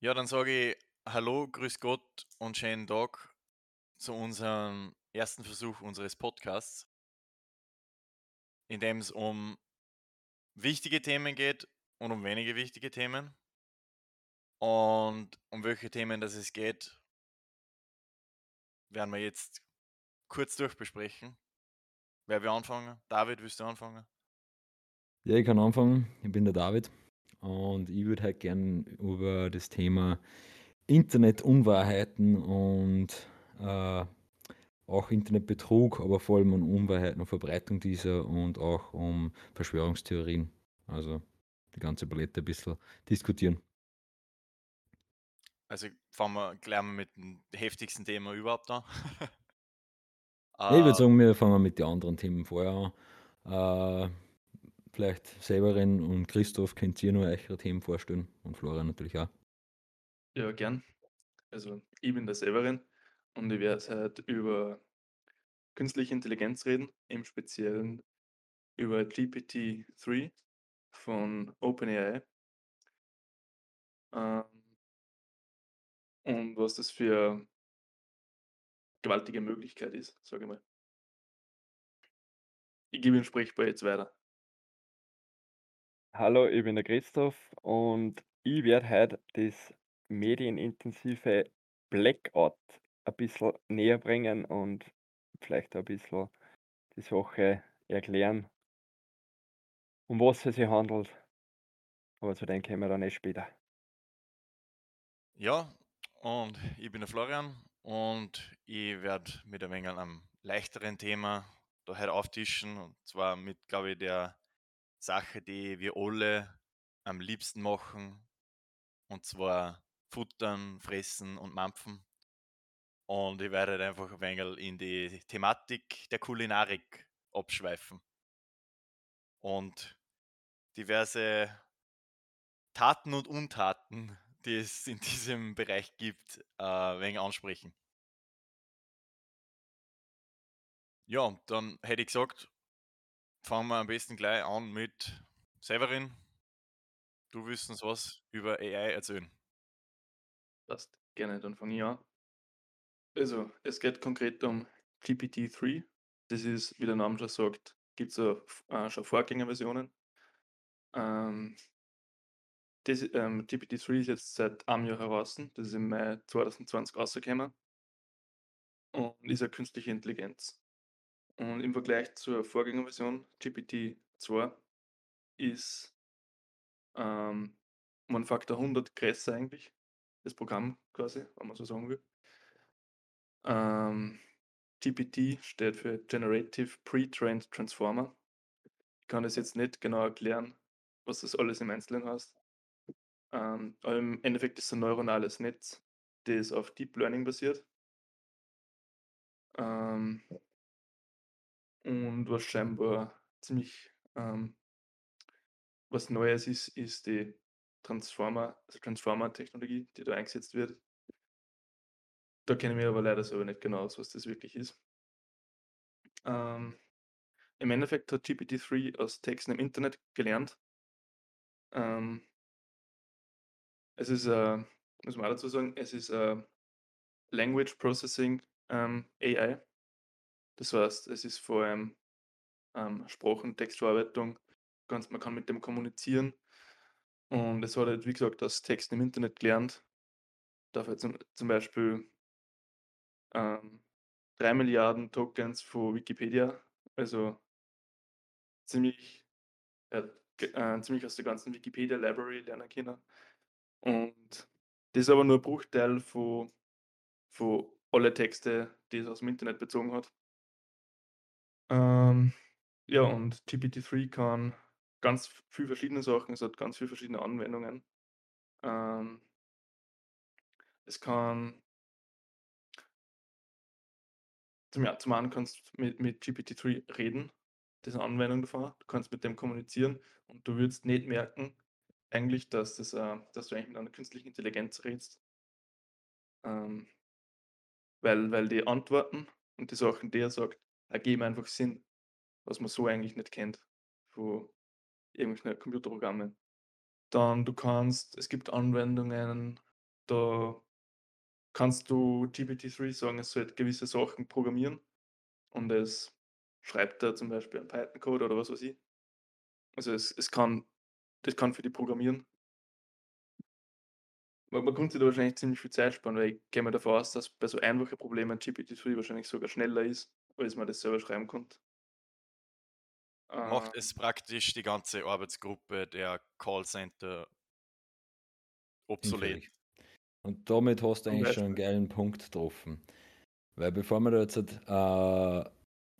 Ja, dann sage ich Hallo, grüß Gott und schönen Tag zu unserem ersten Versuch unseres Podcasts, in dem es um wichtige Themen geht und um wenige wichtige Themen. Und um welche Themen das es geht, werden wir jetzt kurz durchbesprechen. Wer will anfangen? David, willst du anfangen? Ja, ich kann anfangen. Ich bin der David und ich würde halt gern über das Thema Internetunwahrheiten und äh, auch Internetbetrug, aber vor allem um Unwahrheiten und Verbreitung dieser und auch um Verschwörungstheorien, also die ganze Palette ein bisschen diskutieren. Also fangen wir gleich mal mit dem heftigsten Thema überhaupt an. Ich würde äh, sagen, wir fangen mit den anderen Themen vorher an. Äh, vielleicht Severin und Christoph könnt ihr noch eure Themen vorstellen und Florian natürlich auch. Ja, gern. Also, ich bin der Severin und ich werde heute über künstliche Intelligenz reden, im Speziellen über GPT-3 von OpenAI. Ähm, und was das für gewaltige Möglichkeit ist, sage ich mal. Ich gebe den Sprechball jetzt weiter. Hallo, ich bin der Christoph und ich werde heute das medienintensive Blackout ein bisschen näher bringen und vielleicht ein bisschen die Sache erklären, um was es sich handelt. Aber zu dem kommen wir dann eh später. Ja, und ich bin der Florian und ich werde mit ein wenig einem leichteren Thema da heute auftischen und zwar mit, glaube ich, der Sache, die wir alle am liebsten machen und zwar futtern, fressen und mampfen. Und ich werde einfach ein wenig in die Thematik der Kulinarik abschweifen und diverse Taten und Untaten die es in diesem Bereich gibt, äh, ein wenig ansprechen. Ja, dann hätte ich gesagt, fangen wir am besten gleich an mit Severin. Du willst uns was über AI erzählen. Passt, gerne, dann fange ich an. Also, es geht konkret um GPT-3. Das ist, wie der Name schon sagt, gibt es äh, schon Vorgängerversionen. Ähm, das, ähm, GPT-3 ist jetzt seit einem Jahr heraus. Das ist im Mai 2020 rausgekommen. Und ist eine künstliche Intelligenz. Und im Vergleich zur Vorgängerversion GPT-2 ist ähm, einen Faktor 100 größer eigentlich. Das Programm quasi, wenn man so sagen will. Ähm, GPT steht für Generative Pre-Trained Transformer. Ich kann das jetzt nicht genau erklären, was das alles im Einzelnen heißt. Ähm, aber im Endeffekt ist es ein neuronales Netz, das auf Deep Learning basiert. Ähm, und was scheinbar ziemlich ähm, was Neues ist, ist die Transformer, also Transformer-Technologie, die da eingesetzt wird. Da kenne ich mich aber leider selber nicht genau aus, was das wirklich ist. Ähm, Im Endeffekt hat GPT-3 aus Texten im Internet gelernt. Ähm, es ist, äh, muss man auch dazu sagen, es ist äh, Language Processing ähm, AI. Das heißt, es ist vor allem ähm, Sprachen- Textverarbeitung. Ganz, man kann mit dem kommunizieren. Und es hat halt, wie gesagt, aus Texten im Internet gelernt. Halt zum, zum Beispiel ähm, 3 Milliarden Tokens von Wikipedia, also ziemlich, ja, äh, ziemlich aus der ganzen Wikipedia-Library lernen können. Und das ist aber nur ein Bruchteil von, von alle Texte, die es aus dem Internet bezogen hat. Ähm, ja, und GPT-3 kann ganz viele verschiedene Sachen, es hat ganz viele verschiedene Anwendungen. Ähm, es kann zum, ja, zum einen kannst du mit, mit GPT-3 reden, das ist eine Anwendung davon. Du kannst mit dem kommunizieren und du würdest nicht merken, eigentlich, dass, das, äh, dass du eigentlich mit einer künstlichen Intelligenz redest. Ähm, weil, weil die Antworten und die Sachen, die er sagt, ergeben einfach Sinn, was man so eigentlich nicht kennt von irgendwelchen Computerprogrammen. Dann du kannst, es gibt Anwendungen, da kannst du GPT-3 sagen, es soll gewisse Sachen programmieren und es schreibt da zum Beispiel einen Python-Code oder was weiß ich. Also es, es kann, das kann für die programmieren. Man, man könnte sich da wahrscheinlich ziemlich viel Zeit sparen, weil ich gehe mal davon aus, dass bei so einfachen Problemen GPT-3 wahrscheinlich sogar schneller ist, als man das selber schreiben konnte. Macht Äh, es praktisch die ganze Arbeitsgruppe der Callcenter obsolet. Und damit hast du eigentlich schon einen geilen Punkt getroffen. Weil bevor man da jetzt, äh,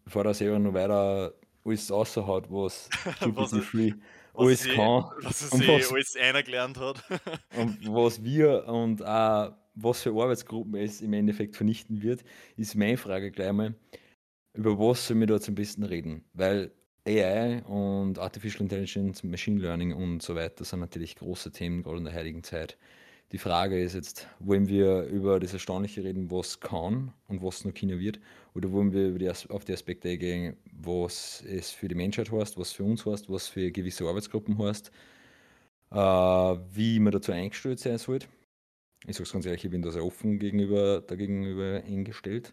bevor der Serie noch weiter alles raushaut, was was, GPT-3 was, alles sie, kann was und sich was, alles einergelernt hat. und was wir und auch was für Arbeitsgruppen es im Endeffekt vernichten wird, ist meine Frage gleich mal, über was sollen wir da jetzt am besten reden? Weil AI und Artificial Intelligence, Machine Learning und so weiter sind natürlich große Themen, gerade in der heutigen Zeit. Die Frage ist jetzt, wollen wir über das Erstaunliche reden, was kann und was noch können wird, oder wollen wir die, auf die Aspekte eingehen, was es für die Menschheit heißt, was für uns heißt, was für gewisse Arbeitsgruppen heißt, äh, wie man dazu eingestellt sein sollte. Ich sage es ganz ehrlich, ich bin da sehr offen gegenüber, dagegenüber eingestellt.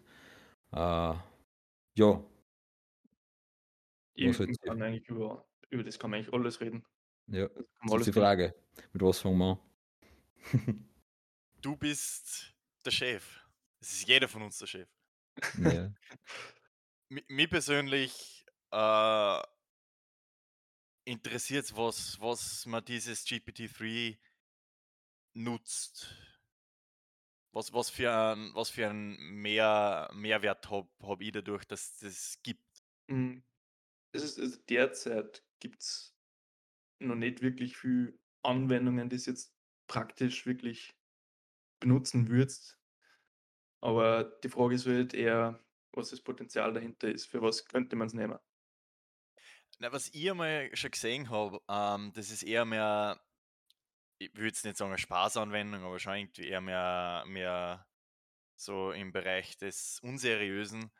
Äh, ja, ich, kann eigentlich über, über das kann man eigentlich alles reden. Ja, das ist die reden. Frage. Mit was fangen wir an? Du bist der Chef. Es ist jeder von uns der Chef. ja. Mi- Mich persönlich äh, interessiert was, was man dieses GPT-3 nutzt. Was, was für ein, was für ein mehr, Mehrwert habe hab ich dadurch, dass das gibt. Mm, Es ist, also derzeit gibt es noch nicht wirklich viel Anwendungen, die es jetzt praktisch wirklich benutzen würdest. Aber die Frage ist halt eher, was das Potenzial dahinter ist. Für was könnte man es nehmen? Na, was ich einmal schon gesehen habe, ähm, das ist eher mehr, ich würde jetzt nicht sagen eine Spaßanwendung, aber schon irgendwie eher mehr, mehr so im Bereich des Unseriösen.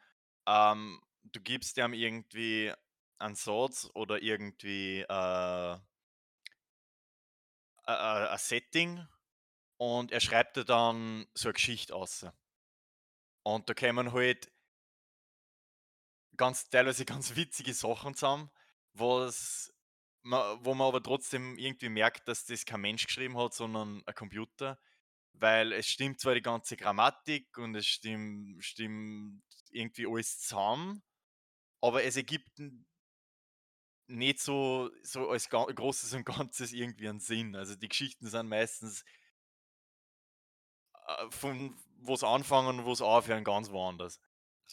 Ähm, du gibst ihm irgendwie einen Satz oder irgendwie äh, ein- Setting und er schreibt dir dann so eine Geschichte aus. Und da kommen halt ganz teilweise ganz witzige Sachen zusammen, was wo man aber trotzdem irgendwie merkt, dass das kein Mensch geschrieben hat, sondern ein Computer, weil es stimmt zwar die ganze Grammatik und es stimmt stimmt irgendwie alles zusammen, aber es ergibt nicht so so als Großes und Ganzes irgendwie einen Sinn. Also, die Geschichten sind meistens äh, von wo's anfangen und wo's aufhören, ganz woanders.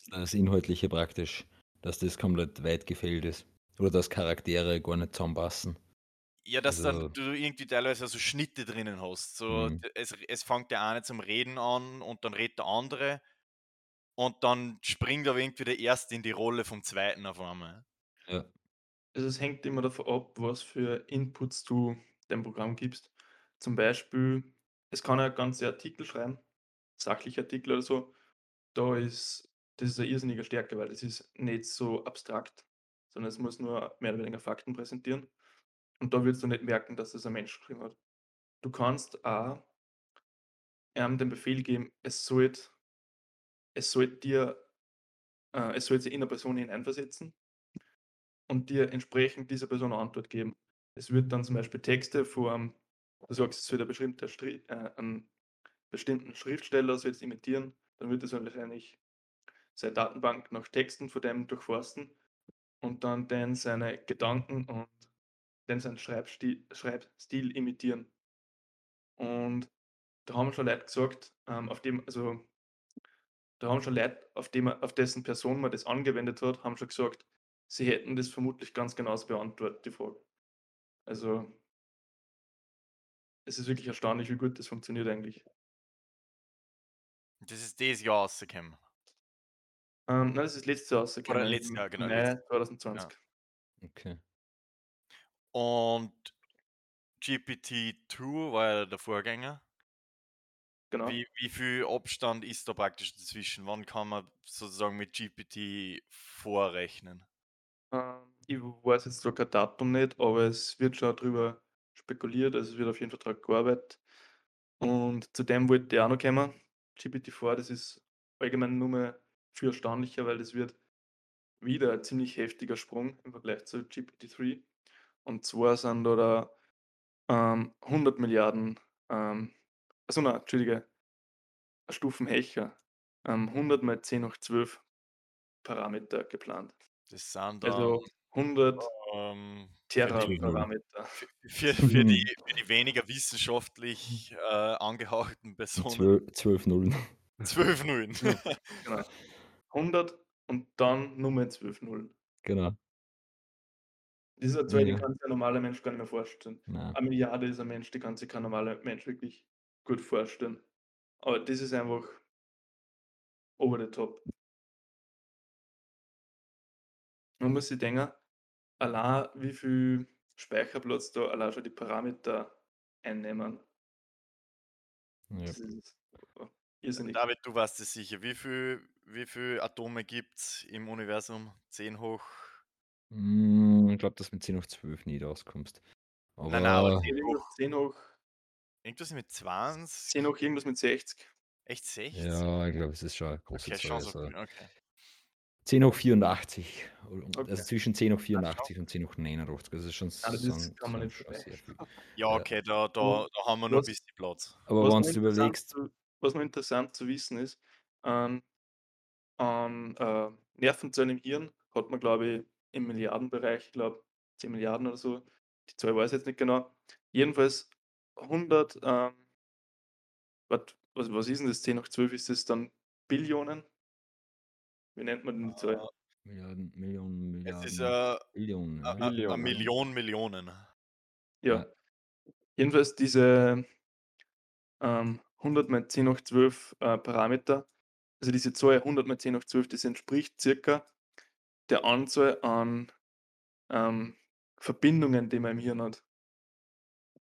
Das Inhaltliche praktisch, dass das komplett weit gefehlt ist. Oder dass Charaktere gar nicht zusammenpassen. Ja, dass Also, dann du irgendwie teilweise so Schnitte drinnen hast. So, Mhm. es es fängt der eine zum Reden an und dann redet der andere und dann springt aber irgendwie der Erste in die Rolle vom Zweiten auf einmal. ja. Also es hängt immer davon ab, was für Inputs du dem Programm gibst. Zum Beispiel, es kann ja ganze Artikel schreiben, sachliche Artikel oder so. Da ist, das ist eine irrsinnige Stärke, weil das ist nicht so abstrakt, sondern es muss nur mehr oder weniger Fakten präsentieren. Und da würdest du nicht merken, dass das ein Mensch geschrieben hat. Du kannst auch ähm, den Befehl geben, es sollte es sollte dir, äh, es sollte sich in eine Person hineinversetzen und dir entsprechend dieser Person eine Antwort geben. Es wird dann zum Beispiel Texte von, du sagst, es wird ein Stri äh, einen bestimmten Schriftsteller soll es imitieren, dann wird es wahrscheinlich seine Datenbank nach Texten von dem durchforsten und dann den seine Gedanken und den seinen Schreibstil, Schreibstil imitieren. Und da haben schon Leute gesagt, ähm, auf dem, also da haben schon Leute, auf, dem, auf dessen Person man das angewendet hat, haben schon gesagt, sie hätten das vermutlich ganz genauso beantwortet, die Frage. Also, es ist wirklich erstaunlich, wie gut das funktioniert eigentlich. Das ist dieses Jahr rausgekommen. Ähm, nein, das ist letztes Jahr rausgekommen, letztes im Jahr, genau, Mai letztes 2020. Okay. Und GPT-2 war ja der Vorgänger. Genau. Wie wie viel Abstand ist da praktisch dazwischen? Wann kann man sozusagen mit GPT vorrechnen? Ähm, ich weiß jetzt so kein Datum nicht, aber es wird schon drüber spekuliert, also es wird auf jeden Fall gearbeitet. Und zu dem wollte ich auch noch kommen. GPT-4, das ist allgemein nur mehr viel erstaunlicher, weil das wird wieder ein ziemlich heftiger Sprung im Vergleich zu GPT-3. Und zwar sind da, da ähm, 100 Milliarden, ähm, also nein, Entschuldige, Stufen Hecher, ähm, 100 mal 10 hoch 12 Parameter geplant. Das sind Also dann 100 ähm, für, Terra die, Parameter. für, für, für, die, für die weniger wissenschaftlich äh, angehauchten Personen 12, 12 Nullen. 12 Nullen. Genau. 100 und dann Nummer 12 Nullen. Genau. Diese Zahl, die Ja. kann sich ein normaler Mensch gar nicht mehr vorstellen. Nein. Eine Milliarde ist ein Mensch, die kann sich kein normaler Mensch wirklich gut vorstellen. Aber das ist einfach over the top. Man muss sich denken, allein wie viel Speicherplatz da allein schon die Parameter einnehmen. Ja. Das ist irrsinnig. David, du weißt es sicher. Wie viel, wie viel Atome gibt es im Universum? 10 hoch. Mm, Ich glaube, dass du mit 10 auf 12 nie rauskommst. Aber, Nein, nein, aber 10 hoch, 10 hoch, Irgendwas mit 20? 10 hoch irgendwas mit 60. Echt 60? ja, ich glaube, es ist schon eine große Okay, Zahl. schon so Also. Okay. 10 hoch 84. Und- Okay. Also zwischen 10 hoch 84 und 10 hoch 89. Also das ist schon, Ah, das schon, kann man schon, nicht schon sehr viel. Ja, Ja. okay, da, da, da haben wir noch ein bisschen Platz. Aber Was wenn du interessant überlegst, zu- was noch interessant zu wissen ist, an, an äh, Nervenzellen im Hirn hat man, glaube ich, im Milliardenbereich, ich glaube 10 Milliarden oder so, die Zahl weiß ich jetzt nicht genau. Jedenfalls 100, ähm, wat, was, was ist denn das? 10 hoch 12 ist das dann Billionen? Wie nennt man denn die Zahl? Milliarden, Millionen, Es Milliarden, ist äh, Billionen. eine ja. Millionen. Million Millionen. Ja. Ja. Jedenfalls diese ähm, 100 mal 10 hoch 12 äh, Parameter, also diese Zahl 100 mal 10 hoch 12, das entspricht circa der Anzahl an ähm, Verbindungen, die man im Hirn hat.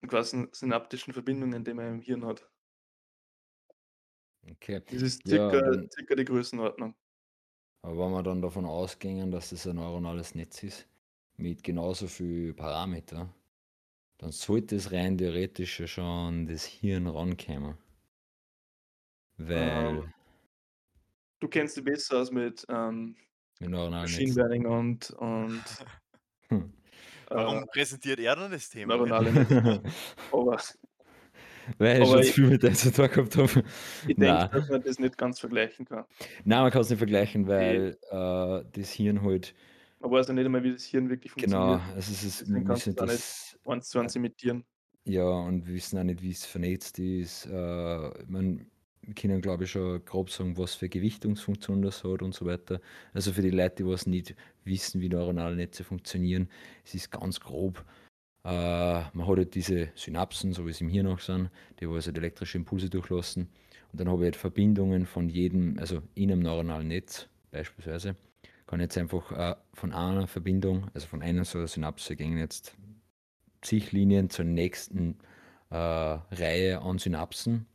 Quasi synaptischen Verbindungen, die man im Hirn hat. Okay. Das ist Ja, circa, wenn- circa die Größenordnung. Aber wenn wir dann davon ausgehen, dass das ein neuronales Netz ist, mit genauso viel Parameter, dann sollte es rein theoretisch ja schon das Hirn rankommen. Weil Ähm, Du kennst dich besser aus mit ähm, neuronalen Machine. Learning und, und Hm. Warum äh, präsentiert er dann das Thema? Netze. Aber Weil ich Aber schon zu viel mit dem zu tun gehabt habe. ich denke, Nein. dass man das nicht ganz vergleichen kann. Nein, man kann es nicht vergleichen, weil äh, das Hirn halt, Man weiß ja nicht einmal, wie das Hirn wirklich genau, funktioniert. also es ist, Deswegen wir kannst wissen du da nicht das, eins zu eins imitieren. ja, und wir wissen auch nicht, wie es vernetzt ist. Äh, ich mein, wir können, glaube ich, schon grob sagen, was für Gewichtungsfunktion das hat und so weiter. Also für die Leute, die was nicht wissen, wie neuronale Netze funktionieren, es ist ganz grob. Äh, man hat halt diese Synapsen, so wie sie im Hirn auch sind, die was halt elektrische Impulse durchlassen. Und dann habe ich halt Verbindungen von jedem, also in einem neuronalen Netz beispielsweise, kann jetzt einfach äh, von einer Verbindung, also von einer so einer Synapse, gehen jetzt zig Linien zur nächsten äh, Reihe an Synapsen.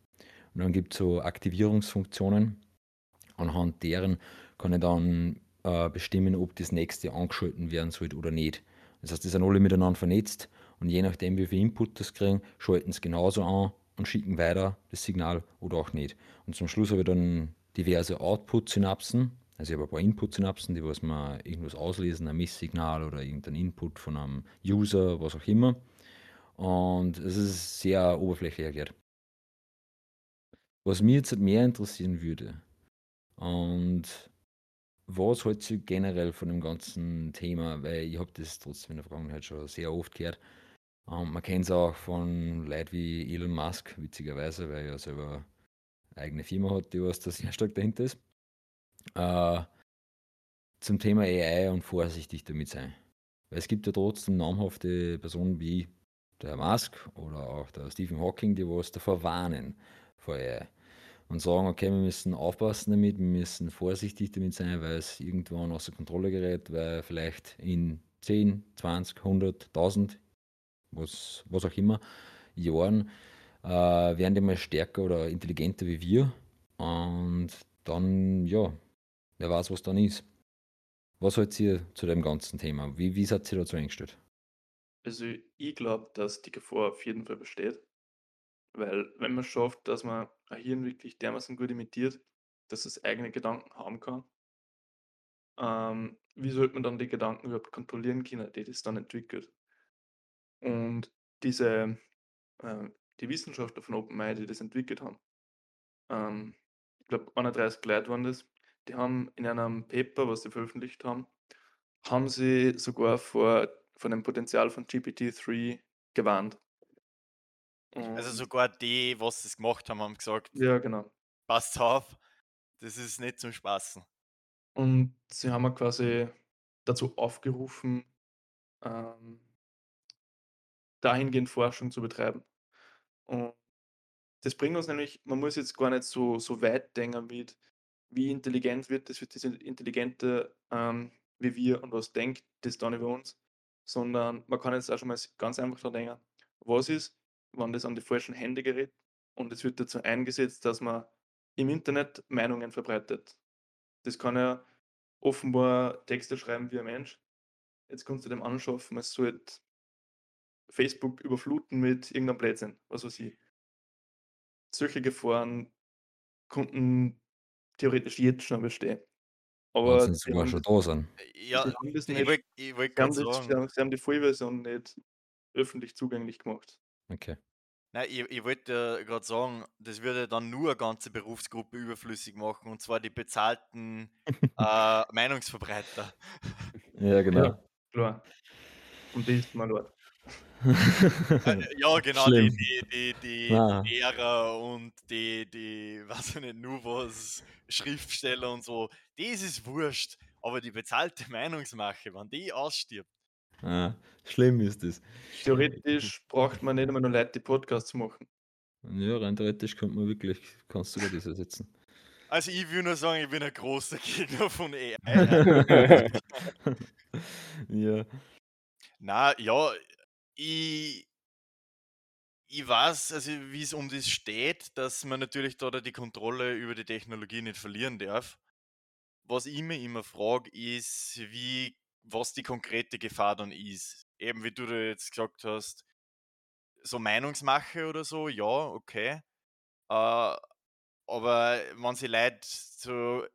Und dann gibt es so Aktivierungsfunktionen. Anhand deren kann ich dann äh, bestimmen, ob das nächste angeschalten werden sollte oder nicht. Das heißt, die sind alle miteinander vernetzt und je nachdem, wie viel Input das kriegen, schalten es genauso an und schicken weiter das Signal oder auch nicht. Und zum Schluss habe ich dann diverse Output-Synapsen. Also ich habe ein paar Input-Synapsen, die was man irgendwas auslesen, ein Messsignal oder irgendein Input von einem User, was auch immer. Und es ist sehr oberflächlich erklärt. Was mich jetzt mehr interessieren würde, und was hältst du generell von dem ganzen Thema, weil ich habe das trotzdem in der Vergangenheit schon sehr oft gehört. Ähm, man kennt es auch von Leuten wie Elon Musk, witzigerweise, weil er selber eine eigene Firma hat, die was da sehr stark dahinter ist. Äh, zum Thema AI und vorsichtig damit sein. Weil es gibt ja trotzdem namhafte Personen wie der Musk oder auch der Stephen Hawking, die was davor warnen vor AI und sagen, okay, wir müssen aufpassen damit, wir müssen vorsichtig damit sein, weil es irgendwann außer Kontrolle gerät, weil vielleicht in 10, 20, 100, 1000, was, was auch immer, Jahren äh, werden die mal stärker oder intelligenter wie wir und dann, ja, wer weiß, was dann ist. Was haltet ihr zu dem ganzen Thema? Wie, wie seid ihr dazu eingestellt? Also ich glaube, dass die Gefahr auf jeden Fall besteht. Weil wenn man schafft, dass man ein Hirn wirklich dermaßen gut imitiert, dass es eigene Gedanken haben kann, ähm, wie sollte man dann die Gedanken überhaupt kontrollieren können, die das dann entwickelt? Und diese, äh, die Wissenschaftler von OpenAI, die das entwickelt haben, ähm, ich glaube 31 Leute waren das, die haben in einem Paper, was sie veröffentlicht haben, haben sie sogar vor, vor dem Potenzial von GPT-3 gewarnt. Also Und sogar die, was das gemacht haben, haben gesagt, ja, genau. passt auf, das ist nicht zum Spaßen. Und sie haben quasi dazu aufgerufen, ähm, dahingehend Forschung zu betreiben. Und das bringt uns nämlich, man muss jetzt gar nicht so, so weit denken mit, wie intelligent wird das, wird das intelligenter ähm, wie wir und was denkt das dann über uns, sondern man kann jetzt auch schon mal ganz einfach daran denken, was ist, wenn das an die falschen Hände gerät und es wird dazu eingesetzt, dass man im Internet Meinungen verbreitet. Das kann ja offenbar Texte schreiben wie ein Mensch. Jetzt kannst du dem anschaffen, es sollte Facebook überfluten mit irgendeinem Blödsinn, was weiß ich. Solche Gefahren konnten theoretisch jetzt schon bestehen. Aber sie sogar haben schon da sind. Ja, sie haben das ich nicht, wollte wollt gerade sagen, sie haben die Vollversion nicht öffentlich zugänglich gemacht. Okay. nein, ich, ich wollte gerade sagen, das würde dann nur eine ganze Berufsgruppe überflüssig machen, und zwar die bezahlten äh, Meinungsverbreiter. Ja, genau. Ja, klar. Und die ist mal dort. Äh, ja, genau, die, Schlimm. die, die, die, Lehrer und die, die, weiß ich nicht, nur was, Schriftsteller und so, das ist wurscht. Aber die bezahlte Meinungsmache, wenn die ausstirbt, ah, schlimm ist das. Theoretisch braucht man nicht einmal nur Leute, die Podcasts machen. Ja, rein theoretisch könnte man wirklich, kannst du sogar das ersetzen. also ich will nur sagen, ich bin ein großer Gegner von AI. ja, Na, ja, ich, ich weiß, also wie es um das steht, dass man natürlich da die Kontrolle über die Technologie nicht verlieren darf. Was ich mir immer frage, ist, wie, was die konkrete Gefahr dann ist. Eben wie du da jetzt gesagt hast, so Meinungsmache oder so, ja, okay. Äh, aber wenn sie Leute so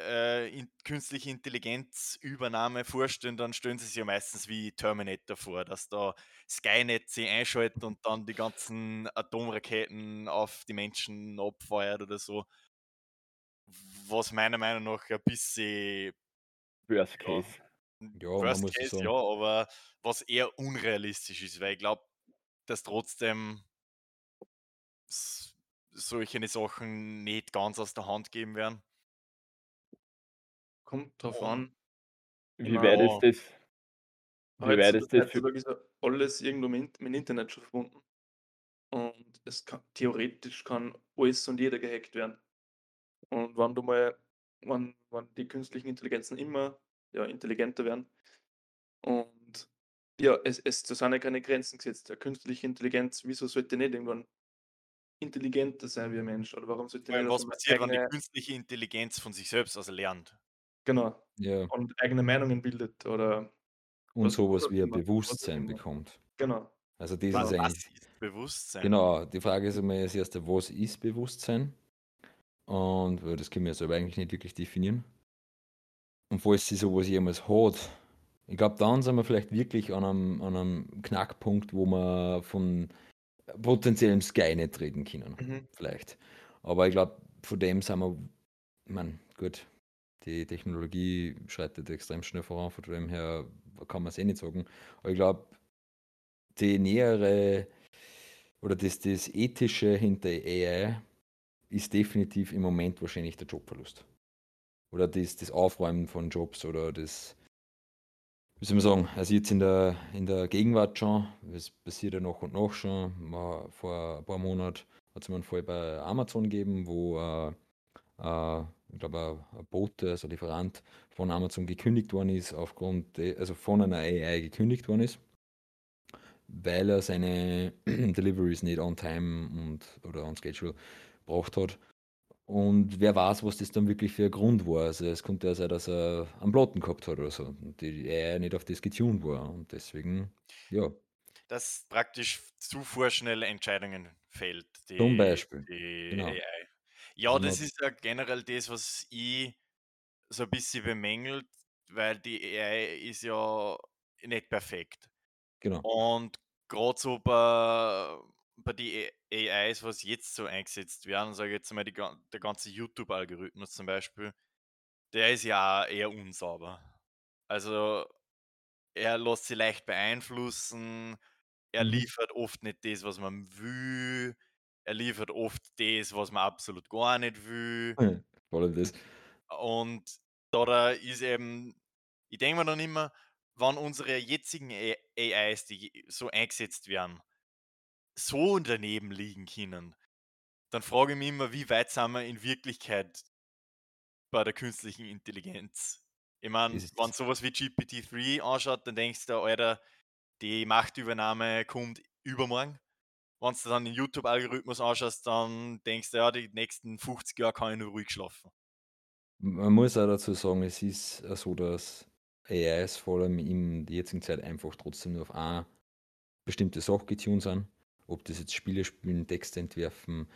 äh, in, künstliche Intelligenzübernahme vorstellen, dann stellen sie sich ja meistens wie Terminator vor, dass da Skynet sie einschaltet und dann die ganzen Atomraketen auf die Menschen abfeuert oder so. Was meiner Meinung nach ein bisschen Worst Case. ja, man Worst muss es Case, ja, aber was eher unrealistisch ist, weil ich glaube, dass trotzdem solche Sachen nicht ganz aus der Hand geben werden. Kommt drauf Und an. Wie weit ist meine, ja, das? Wie weit ist das für. ist ja alles irgendwo mit, mit dem Internet schon verbunden. Und es kann, theoretisch kann alles und jeder gehackt werden. Und wenn du mal, wenn, wenn die künstlichen Intelligenzen immer ja, intelligenter werden und ja, es, es da sind ja keine Grenzen gesetzt. Der künstliche Intelligenz, wieso sollte nicht irgendwann intelligenter sein wie ein Mensch? Oder warum sollte allem, nicht was also passiert, wenn die eigene, künstliche Intelligenz von sich selbst aus lernt? genau, Ja, und eigene Meinungen bildet oder und was, sowas wie ein immer, Bewusstsein immer. bekommt. Genau. Also das Was, ist was eigentlich, ist Bewusstsein? genau, die Frage ist einmal das erste, was ist Bewusstsein? Und weil das können wir selber eigentlich nicht wirklich definieren. Und falls sie sowas jemals hat, ich glaube, dann sind wir vielleicht wirklich an einem, an einem Knackpunkt, wo wir von potenziellem Skynet reden können. Mhm. Vielleicht. Aber ich glaube, von dem sind wir, ich meine, gut, die Technologie schreitet extrem schnell voran, von dem her kann man es eh nicht sagen. Aber ich glaube, die nähere oder das, das Ethische hinter AI ist definitiv im Moment wahrscheinlich der Jobverlust. Oder das, das Aufräumen von Jobs oder das, wie soll man sagen, also jetzt in der, in der Gegenwart schon, es passiert ja nach und nach schon. Mal Vor ein paar Monaten hat es mal einen Fall bei Amazon gegeben, wo äh, äh, ich glaube, ein Bote, also Lieferant von Amazon gekündigt worden ist, aufgrund, also von einer AI gekündigt worden ist, weil er seine Deliveries nicht on time und oder on schedule braucht hat. Und wer weiß, was das dann wirklich für ein Grund war. Also es konnte ja sein, dass er einen Platten gehabt hat oder so. Und die AI nicht auf das getuned war. Und deswegen, ja. Dass praktisch zu vorschnelle Entscheidungen fällt, Zum die, Beispiel. die Genau. AI. Ja, Also das ist ja generell das, was ich so ein bisschen bemängelt, weil die AI ist ja nicht perfekt. genau. Und gerade so bei, bei die AIs, was jetzt so eingesetzt werden, sage ich jetzt mal, die, der ganze YouTube-Algorithmus zum Beispiel, der ist ja eher unsauber. Also er lässt sich leicht beeinflussen, er Mhm. liefert oft nicht das, was man will, er liefert oft das, was man absolut gar nicht will. Vor allem das. Und da ist eben, ich denke mir dann immer, wann unsere jetzigen AIs, die so eingesetzt werden, so daneben liegen können, dann frage ich mich immer, wie weit sind wir in Wirklichkeit bei der künstlichen Intelligenz? Ich meine, wenn sowas wie GPT-3 anschaut, dann denkst du, Alter, die Machtübernahme kommt übermorgen. Wenn du dann den YouTube-Algorithmus anschaust, dann denkst du, ja, die nächsten 50 Jahre kann ich nur ruhig schlafen. Man muss auch dazu sagen, es ist so, dass AIs vor allem in der jetzigen Zeit einfach trotzdem nur auf eine bestimmte Sache getuned sind. Ob das jetzt Spiele spielen, Texte entwerfen,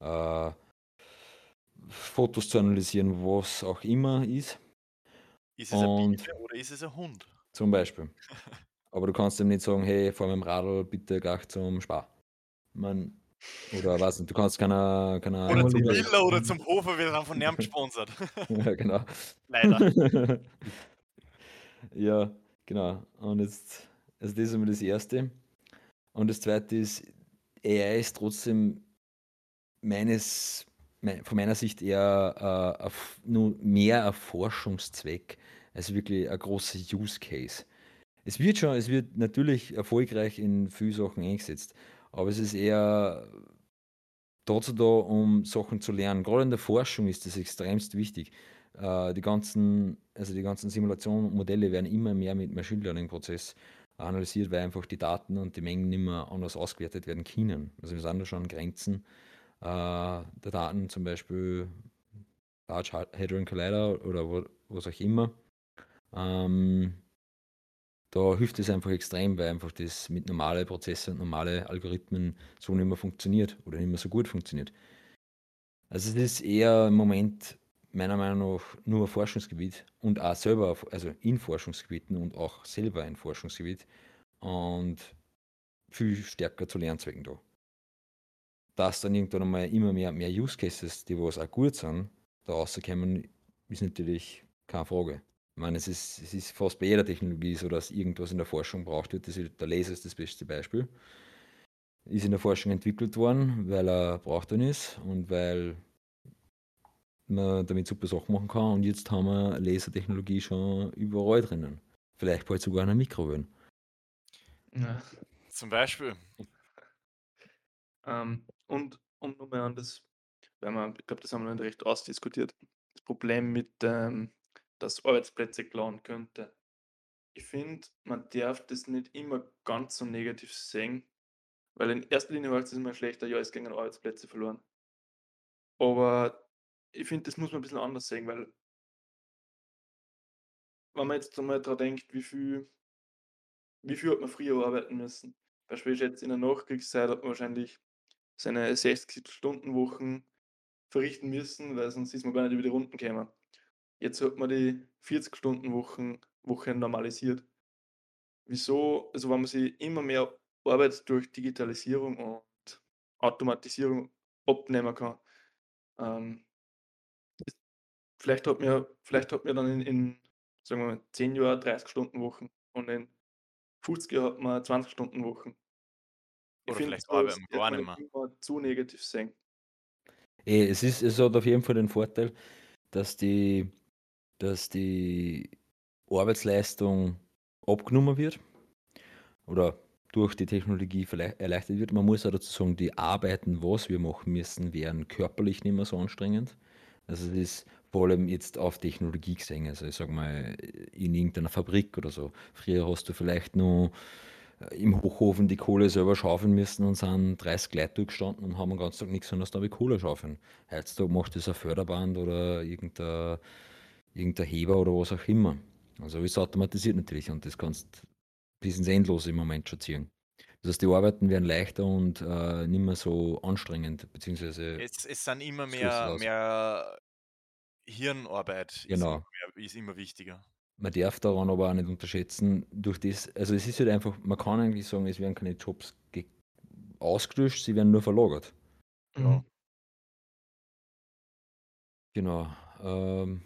äh, Fotos zu analysieren, was auch immer ist. Ist es ein Und Biene oder ist es ein Hund? zum Beispiel. Aber du kannst ihm nicht sagen, hey, fahr mit dem Radl bitte gleich zum Spar. Man, oder nicht, du kannst keiner, keiner Oder zum Biller oder zum Hofer wird dann von dem gesponsert. ja, genau. Leider. ja, genau. Und jetzt, also das ist einmal das Erste. Und das Zweite ist, AI ist trotzdem meines, mein, von meiner Sicht eher äh, nur mehr ein Forschungszweck als wirklich ein großer Use Case. Es wird schon, es wird natürlich erfolgreich in vielen Sachen eingesetzt, aber es ist eher dazu da, um Sachen zu lernen. Gerade in der Forschung ist das extremst wichtig. Äh, die ganzen, also die ganzen Simulationen und Modelle werden immer mehr mit Machine Learning Prozess analysiert, weil einfach die Daten und die Mengen nicht mehr anders ausgewertet werden können. Also wir sind da schon an Grenzen äh, der Daten, zum Beispiel Large Hadron Collider oder wo, was auch immer. Ähm, da hilft es einfach extrem, weil einfach das mit normalen Prozessen und normalen Algorithmen so nicht mehr funktioniert oder nicht mehr so gut funktioniert. Also es ist eher im Moment meiner Meinung nach nur Forschungsgebiet und auch selber, also in Forschungsgebieten und auch selber ein Forschungsgebiet und viel stärker zu Lernzwecken da. Dass dann irgendwann einmal immer mehr, mehr Use Cases, die was auch gut sind, da rauskommen, ist natürlich keine Frage. Ich meine, es ist, es ist fast bei jeder Technologie so, dass irgendwas in der Forschung braucht wird. Das ist, der Laser ist das beste Beispiel. Ist in der Forschung entwickelt worden, weil er braucht dann ist und weil man damit super Sachen machen kann. Und jetzt haben wir Lasertechnologie schon überall drinnen. Vielleicht bald sogar in einer Mikrowellen. Ja. Zum Beispiel. Ähm, und und nochmal an das, weil man, ich glaube, das haben wir nicht recht ausdiskutiert, das Problem mit, ähm, dass Arbeitsplätze klauen könnte. Ich finde, man darf das nicht immer ganz so negativ sehen, weil in erster Linie heißt es immer schlechter, ja, es gingen Arbeitsplätze verloren. Aber ich finde, das muss man ein bisschen anders sehen, weil wenn man jetzt einmal daran denkt, wie viel, wie viel hat man früher arbeiten müssen. Beispielsweise jetzt in der Nachkriegszeit hat man wahrscheinlich seine 60-Stunden-Wochen verrichten müssen, weil sonst ist man gar nicht über die Runden gekommen. Jetzt hat man die 40-Stunden-Wochen Woche normalisiert. Wieso, also wenn man sich immer mehr Arbeit durch Digitalisierung und Automatisierung abnehmen kann, ähm, vielleicht hat mir, vielleicht hat mir dann in, in sagen wir mal, 10 Jahren 30-Stunden-Wochen und in 50 Jahren hat man 20-Stunden-Wochen. Oder find, vielleicht das arbeiten wir gar nicht mehr. immer zu negativ sehen. Eh, es, ist, es hat auf jeden Fall den Vorteil, dass die, dass die Arbeitsleistung abgenommen wird oder durch die Technologie erleichtert wird. Man muss auch dazu sagen, die Arbeiten, was wir machen müssen, wären körperlich nicht mehr so anstrengend. Also es ist vor allem jetzt auf Technologie gesehen. Also ich sag mal, in irgendeiner Fabrik oder so. Früher hast du vielleicht nur äh, im Hochofen die Kohle selber schaufeln müssen und sind 30 Leute durchgestanden und haben den ganzen Tag nichts anderes da wie Kohle schaufeln. Heutzutage macht das ein Förderband oder irgendein, irgendein Heber oder was auch immer. Also ist automatisiert natürlich und das kannst bis ins Endlose im Moment schon ziehen. Das heißt, die Arbeiten werden leichter und äh, nicht mehr so anstrengend, beziehungsweise Es, es sind immer mehr, mehr Hirnarbeit ist immer, Genau. mehr, ist immer wichtiger. Man darf daran aber auch nicht unterschätzen, durch das, also es ist halt einfach, man kann eigentlich sagen, es werden keine Jobs ge- ausgelöscht, sie werden nur verlagert. Ja. Mhm. Genau. Ähm,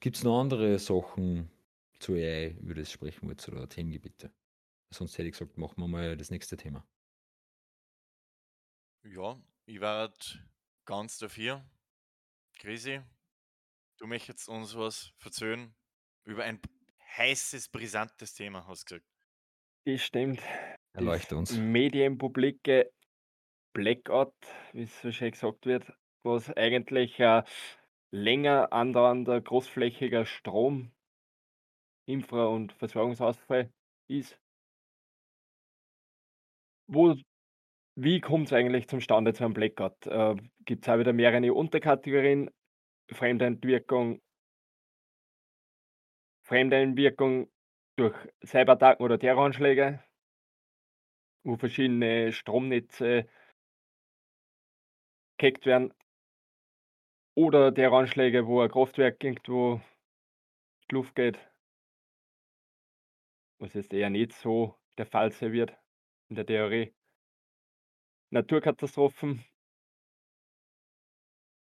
Gibt es noch andere Sachen zu AI, über das sprechen wollt oder Themengebiete? Sonst hätte ich gesagt, machen wir mal das nächste Thema. Ja, ich werde ganz dafür. Grisi, du möchtest uns was erzählen über ein heißes, brisantes Thema, hast du gesagt. Das stimmt. Erleuchte uns. medienpublike Blackout, wie es so schön gesagt wird, was eigentlich ein länger andauernder, großflächiger Strom, Infra- und Versorgungsausfall ist. Wo, wie kommt es eigentlich zum Stande zu einem Blackout? Äh, Gibt es auch wieder mehrere Unterkategorien? Fremdeinwirkung, Fremdeinwirkung durch Cyberattacken oder Terroranschläge, wo verschiedene Stromnetze gehackt werden. Oder Terroranschläge, wo ein Kraftwerk irgendwo in die Luft geht. Was jetzt eher nicht so der Fall sein wird in der Theorie. Naturkatastrophen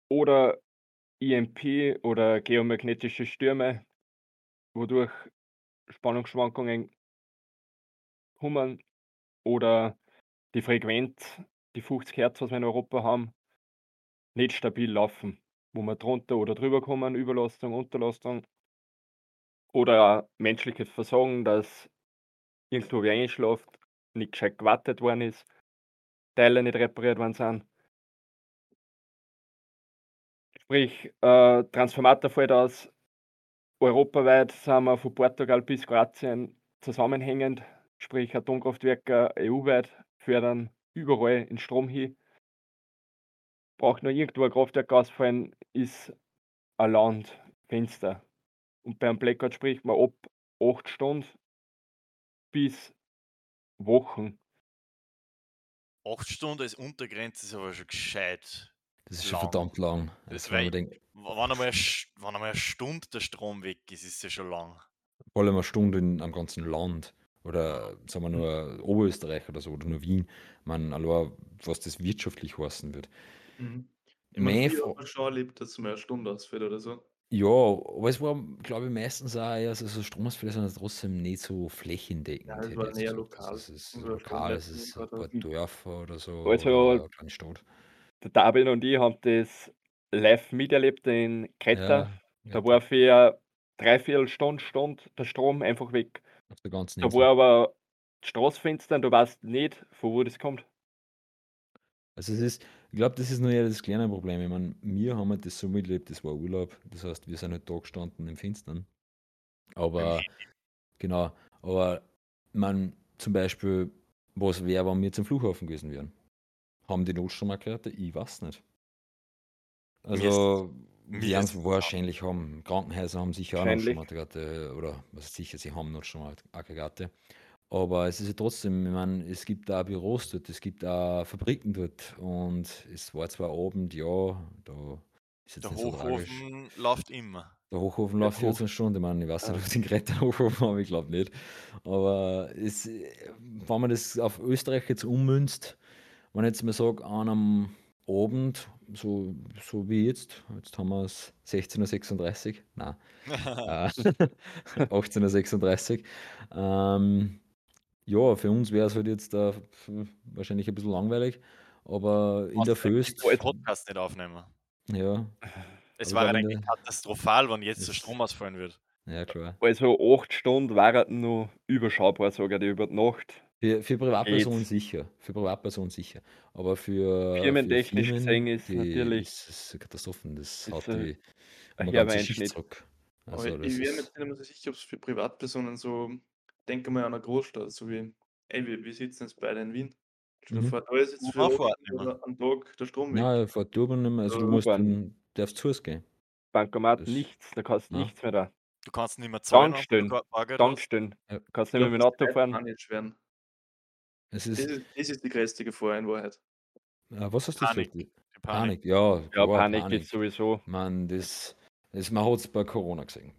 oder EMP oder geomagnetische Stürme, wodurch Spannungsschwankungen kommen oder die Frequenz, die 50 Hertz, was wir in Europa haben, nicht stabil laufen, wo wir drunter oder drüber kommen, Überlastung, Unterlastung oder auch menschliches Versagen, dass irgendwo wer einschläft, nicht gescheit gewartet worden ist, Teile nicht repariert worden sind. Sprich, äh, Transformator fällt aus. Europaweit sind wir von Portugal bis Kroatien zusammenhängend, sprich Atomkraftwerke EU-weit fördern überall den Strom hin. Braucht nur irgendwo ein Kraftwerk ausfallen, ist ein Landfenster. Und beim Blackout spricht man ab 8 Stunden bis Wochen. Acht Stunden als Untergrenze ist aber schon gescheit. Das ist schon verdammt lang. Das Also, wenn denkt, Wenn einmal, eine wenn einmal eine Stunde der Strom weg ist, ist es ja schon lang. vor allem eine Stunde in, am ganzen Land oder sagen wir nur Oberösterreich oder so oder nur Wien, man allein, was das wirtschaftlich heißen wird. Mhm. Ich meine, hat man schon erlebt, dass mal eine Stunde ausfällt oder so. Ja, aber es war, glaube ich, meistens auch eher so, so Stromausfälle sind trotzdem nicht so flächendeckend. Ja, es war ich eher lokal. Also es ist lokal, es ist ein paar Dörfer oder so Also- oder eine kleine Stadt. Der Dabil und ich haben das live miterlebt in Kreta. Ja, Da war für dreiviertel Stunde, Stunde der Strom einfach weg. auf der ganzen Da Insel. war aber die Straßenfenster und du weißt nicht, von wo das kommt. Also es ist, ich glaube, das ist nur eher das kleine Problem. Ich meine, wir haben halt das so miterlebt, das war Urlaub. Das heißt, wir sind halt da gestanden im Finstern. Aber, genau, aber man zum Beispiel, was wäre, wenn wir zum Flughafen gewesen wären? Haben die Notstromaggregate? Ich weiß nicht. Also, mir werden ist- es wahrscheinlich haben. Krankenhäuser haben sicher auch Wahrscheinlich. Notstromaggregate oder was sicher, sie haben Notstromaggregate. Aber es ist ja trotzdem, ich meine, es gibt da Büros dort, es gibt da Fabriken dort und es war zwar Abend, ja, da ist jetzt Der nicht so tragisch. Hochofen läuft immer. Der Hochofen Der läuft Hoch- 14 Stunden, ich meine, ich weiß nicht, ob in Greta einen Hochofen haben, ich glaube nicht. Aber es, äh, wenn man das auf Österreich jetzt ummünzt, wenn ich jetzt mal sage, an einem Abend, so, so wie jetzt, jetzt haben wir es 16.36 Uhr, nein, äh, 18.36 Uhr. Ähm, ja, für uns wäre es halt jetzt äh, wahrscheinlich ein bisschen langweilig, aber in der Föst, wollen Podcast nicht aufnehmen. ja, Es Aber war dann eigentlich der- katastrophal, wenn jetzt der Strom ausfallen wird. ja klar. Also 8 Stunden waren nur überschaubar, sogar die über die Nacht. Für, für Privatpersonen Geht's. sicher, für Privatpersonen sicher. Aber für, für Firmentechnisch Firmen, gesehen ist die, natürlich- ist es eine Katastrophe. Das ist haut ein- die ein eine ganze Schicht Einschnitt. zurück. Aber Also das ich wäre mir ist, jetzt nicht mehr so sicher, ob es für Privatpersonen so, denke mal an eine Großstadt, so wie, ey, wir, wir sitzen jetzt beide in Wien. Stell dir Mhm. vor, da ist jetzt Ja, für oder am Tag der Strom weg. nein, vor Turban nicht mehr. Also du musst, U-Bahn. dann darfst zu Hause gehen. Bankomat Das- nichts, da kannst du Ja. nichts mehr da. Du kannst nicht mehr zahlen. Tankstellen, Bargeld hast. Tankstellen. Ja. Kannst Ich nicht mehr mit dem das Auto fahren. nicht werden. Es Das ist, ist, das ist die größte Gefahr in Wahrheit. äh, was hast du Panik. Panik. Panik, ja, Ja, klar, Panik ist Panik. sowieso. Man, das, das, man hat es bei Corona gesehen.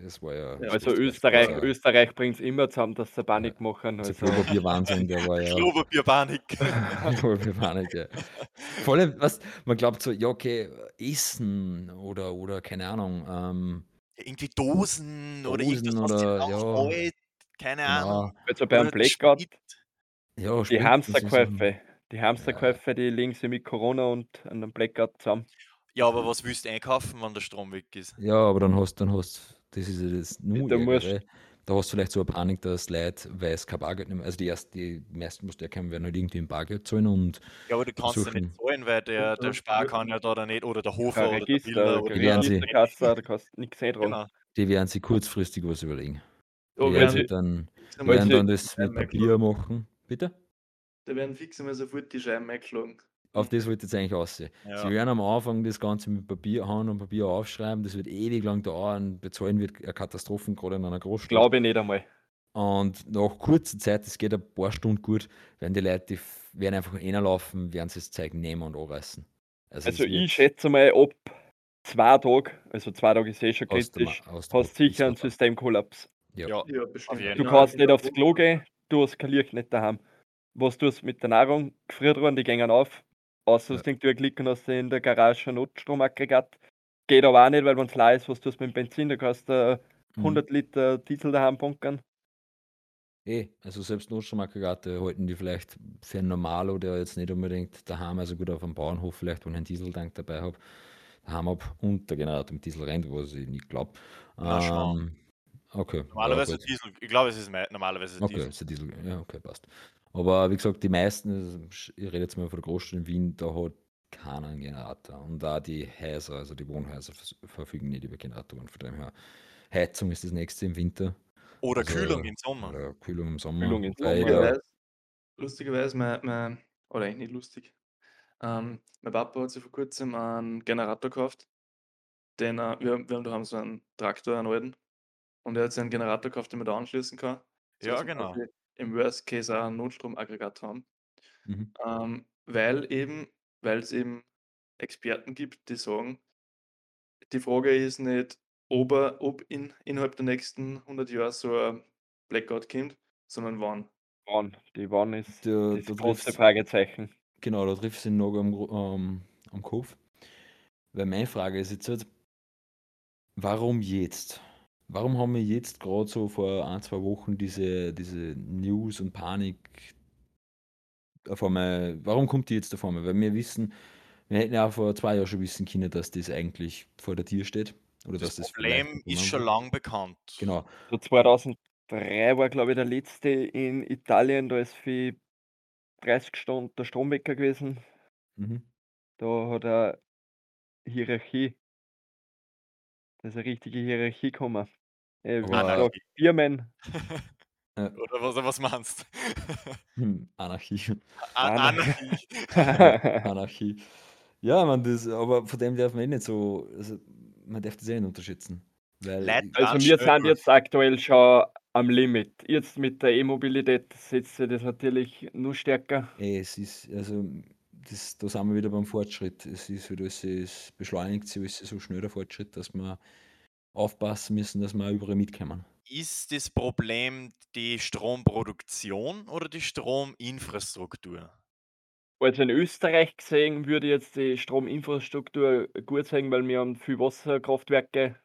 Das war ja. Ja. Also Österreich, war- Österreich bringt es immer zusammen, dass sie Panik machen. Also Klopapier-Wahnsinn, der war ja. Klopapierpanik. Klopapier-Panik, ja. Vor allem, was, man glaubt so, ja, okay, Essen oder, oder keine Ahnung, ähm, Irgendwie Dosen, oder irgendwas, Dosen was oder, ja. Keine Ahnung. genau. also beim Oder Blackout. Ja, die das ist Hamsterkäufe, die Hamsterkäufe, die liegen sie mit Corona und einem Blackout zusammen. Ja, aber was willst du einkaufen, wenn der Strom weg ist? Ja, aber dann hast dann hast das ist ja das nur Da musst- Ärgere. Da hast du vielleicht so eine Panik, dass Leute, weil es kein Bargeld mehr, also die ersten, die meisten musst du erkennen, werden halt irgendwie im Bargeld zahlen und Ja, aber du kannst ja nicht Versuchen. zahlen, weil der, der Ja. Spar kann ja da oder nicht, oder der Hofer Kein oder der Register, Biller oder Die werden sie- Registerkasse, da kannst du nichts sehen dran. Genau. die werden sich kurzfristig was überlegen. Die werden, werden sie- dann, weil werden sie- dann das mit Papier machen. Bitte? da werden fix einmal sofort die Scheiben eingeschlagen. Auf das wollte ich jetzt eigentlich aussehen. Ja. Sie werden am Anfang das Ganze mit Papier, Hand und Papier aufschreiben, das wird ewig lang dauern, bezahlen wird eine Katastrophen, gerade in einer Großstadt. Glaube ich nicht einmal. Und nach kurzer Zeit, das geht ein paar Stunden gut, werden die Leute, die werden einfach reinlaufen, werden sie das Zeug nehmen und anreißen. Also wird ich schätze mal, ab zwei Tagen, also zwei Tage ist eh schon kritisch, hast sicher einen Systemkollaps. Ja. Ja. Bestimmt. Du kannst nicht aufs Klo gehen, du hast kein Licht nicht daheim. Was tust du mit der Nahrung? Gefriertruhen, die gehen auf. Außer Ja. du klicken hast du in der Garage ein Notstromaggregat. Geht aber auch nicht, weil wenn es leer ist, was tust du mit dem Benzin? Da kannst du Mhm. 100 Liter Diesel daheim bunkern. Eh, also selbst Notstromaggregate halten die vielleicht für einen Normalo, der jetzt nicht unbedingt daheim, also gut auf einem Bauernhof vielleicht, wo ich einen Dieseltank dabei habe, daheim ab und der Generator mit Diesel rennt, was ich nicht glaube. Ähm, okay. Normalerweise ja. Diesel. Ich glaube, es ist mei- normalerweise Okay, Diesel. ist Diesel. Ja, okay, passt. Aber wie gesagt, die meisten, ich rede jetzt mal von der Großstadt in Wien, da hat keiner einen Generator. Und da die Häuser, also die Wohnhäuser vers- verfügen nicht über Generatoren. Von dem her, Heizung ist das nächste im Winter. Oder Also, Kühlung im Sommer. Oder Kühlung im Sommer. Kühlung im Sommer, ja, Lustigerweise, lustigerweise mein, mein, oder eigentlich nicht lustig. Ähm, mein Papa hat sich vor kurzem einen Generator gekauft. Den, äh, wir, haben- wir haben daheim so einen Traktor, einen alten. Und er hat sich einen Generator gekauft, den man da anschließen kann. So Ja, genau. Im Worst Case auch ein Notstromaggregat haben. Mhm. Ähm, weil eben, weil es eben Experten gibt, die sagen, die Frage ist nicht, ob, er, ob in, innerhalb der nächsten 100 Jahre so ein Blackout kommt, sondern wann. Wann? Die Wann ist Da- das da große Fragezeichen. Genau, da trifft sie noch am, ähm, am Kopf. Weil meine Frage ist jetzt halt, warum jetzt? Warum haben wir jetzt gerade so vor ein, zwei Wochen diese, diese News und Panik auf einmal, warum kommt die jetzt auf einmal? Weil wir wissen, wir hätten ja auch vor zwei Jahren schon wissen können, dass das eigentlich vor der Tür steht. Oder Das dass das Problem ist schon lang bekannt. Genau. So 2003 war, glaube ich, der letzte in Italien, da ist für 30 Stunden der Stromwecker gewesen. Mhm. Da hat er Hierarchie. Da ist eine richtige Hierarchie gekommen. Äh, wie Aber- gesagt, Firmen, Oder was, was meinst Hm, Anarchie. An Anarchie. Anarchie. Anarchie. Ja, man, das, aber von dem darf man eh nicht so, also man darf das eh nicht unterschätzen. Weil Also wir sind jetzt aktuell schon am Limit. Jetzt mit der E-Mobilität setzt sich das natürlich nur stärker. es ist, also das, da sind wir wieder beim Fortschritt. Es ist halt alles, es beschleunigt sich so schnell der Fortschritt, dass wir aufpassen müssen, dass wir überall mitkommen. Ist das Problem die Stromproduktion oder die Strominfrastruktur? Also in Österreich gesehen würde ich jetzt die Strominfrastruktur gut sein, weil wir haben viel Wasserkraftwerke.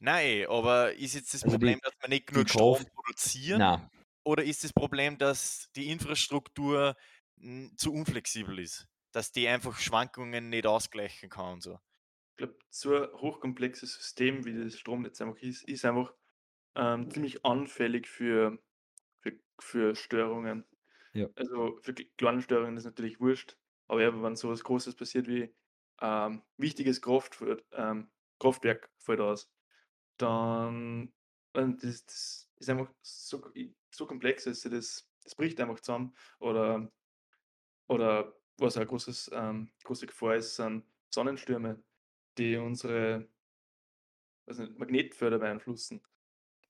Nein, aber ist jetzt das Also die- Problem, dass wir nicht genug Strom Kraft- produzieren? Nein, Oder ist das Problem, dass die Infrastruktur zu unflexibel ist? Dass die einfach Schwankungen nicht ausgleichen kann und so? Ich glaube, so ein hochkomplexes System, wie das Stromnetz einfach ist, ist einfach ähm, ziemlich anfällig für, für, für Störungen. Ja. Also für kle- kleine Störungen ist natürlich wurscht, aber ja, wenn so was Großes passiert wie ähm, wichtiges Kraft, ähm, Kraftwerk fällt aus, dann das, das ist einfach so, so komplex, dass das, das bricht einfach zusammen. Oder, oder was auch eine großes, ähm, große Gefahr ist, sind Sonnenstürme, die unsere nicht, Magnetfelder beeinflussen.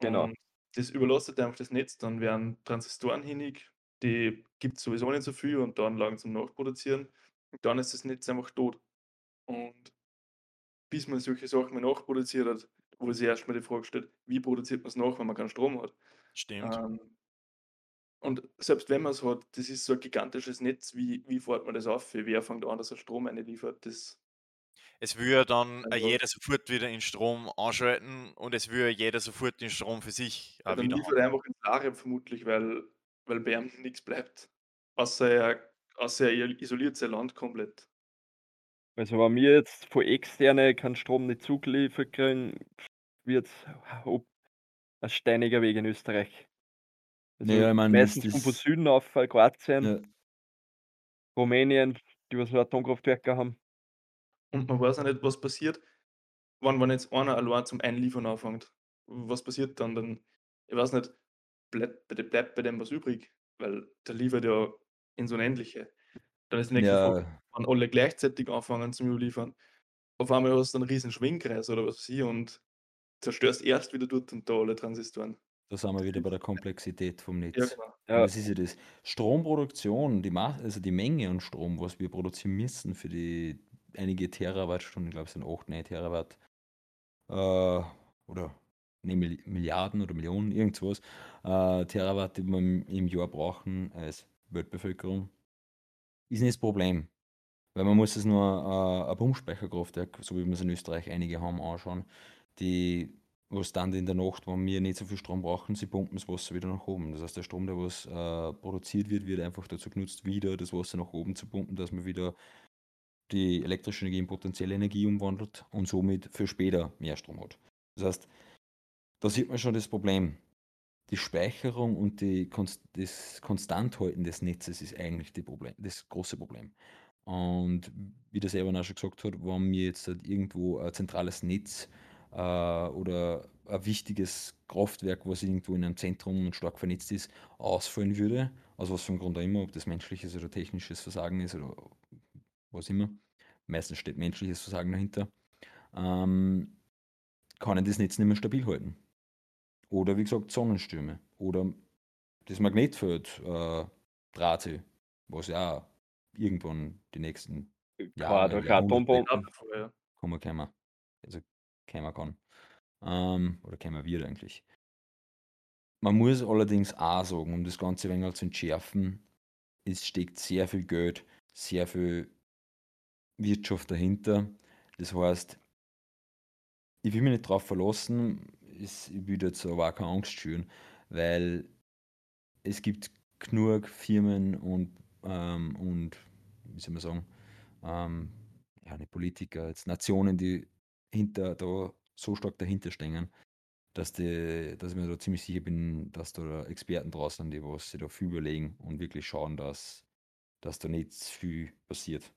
Genau. Und das überlastet einfach das Netz, dann werden Transistoren hinig, die gibt sowieso nicht so viel und dann Anlagen zum Nachproduzieren. Und dann ist das Netz einfach tot. Und bis man solche Sachen mal nachproduziert hat, wo sich erst mal die Frage stellt, wie produziert man es nach, wenn man keinen Strom hat? Stimmt. Ähm, und selbst wenn man es hat, das ist so ein gigantisches Netz, wie, wie fährt man das auf? Wer fängt an, dass er Strom einliefert? Das, Es will ja dann äh, Also- jeder sofort wieder den Strom anschalten und es will ja jeder sofort den Strom für sich ja, auch dann wieder liefert er einfach ins Lager vermutlich, weil, weil ihm nichts bleibt. Außer er, außer er isoliert sein Land komplett. Also wenn wir jetzt von externe keinen Strom nicht zugeliefert kriegen, wird es ein steiniger Weg in Österreich. Also Ja, ich mein, meistens das- von Süden auf, äh, Kroatien, Ja, Rumänien, die was so Atomkraftwerke haben. Und man weiß auch nicht, was passiert, wenn, wenn jetzt einer allein zum Einliefern anfängt. Was passiert dann? dann ich weiß nicht, bleibt bei, dem, bleibt bei dem was übrig, weil der liefert ja ins Unendliche. Dann ist die nächste Frage, ja, wenn alle gleichzeitig anfangen zum liefern, auf einmal hast du einen riesen Schwingkreis oder was weiß ich und zerstörst erst wieder dort und da alle Transistoren. da sind wir wieder bei der Komplexität vom Netz. Ja, genau. Ja, das ist ja das. Stromproduktion, die, Ma also die Menge an Strom, was wir produzieren müssen für die einige Terawattstunden, ich glaube es sind 8, 9 Terawatt, äh, oder ne, Milli- Milliarden oder Millionen, irgendwas, äh, Terawatt, die wir im- Jahr brauchen als Weltbevölkerung, ist nicht das Problem. Weil man muss es nur äh, ein Pumpspeicherkraftwerk, so wie wir es in Österreich einige haben, anschauen, die, was dann in der Nacht, wenn wir nicht so viel Strom brauchen, sie pumpen das Wasser wieder nach oben. Das heißt, der Strom, der was äh, produziert wird, wird einfach dazu genutzt, wieder das Wasser nach oben zu pumpen, dass man wieder die elektrische Energie in potenzielle Energie umwandelt und somit für später mehr Strom hat. Das heißt, da sieht man schon das Problem. Die Speicherung und die Konst das Konstanthalten des Netzes ist eigentlich Problem, das große Problem. Und wie der selber auch schon gesagt hat, wenn mir jetzt halt irgendwo ein zentrales Netz äh, oder ein wichtiges Kraftwerk, was irgendwo in einem Zentrum und stark vernetzt ist, ausfallen würde, aus was für einem Grund auch immer, ob das menschliches oder technisches Versagen ist oder was immer, meistens steht menschliches Versagen dahinter, ähm, kann ich das Netz nicht mehr stabil halten. Oder wie gesagt, Sonnenstürme. Oder das Magnetfeld, äh, Drahte, was ja auch irgendwann die nächsten durch Jahrhunderte kommen kann. Also kommen kann. Ähm, oder kommen wird eigentlich. Man muss allerdings auch sagen, um das Ganze ein wenig zu entschärfen, es steckt sehr viel Geld, sehr viel Wirtschaft dahinter. Das heißt, ich will mich nicht darauf verlassen, ich will jetzt aber auch keine Angst schüren, weil es gibt genug Firmen und, ähm, und wie soll man sagen, ähm, ja, nicht Politiker, jetzt Nationen, die hinter da so stark dahinter stehen, dass, die, dass ich mir da ziemlich sicher bin, dass da Experten draußen sind, die was sich da viel überlegen und wirklich schauen, dass, dass da nicht viel passiert.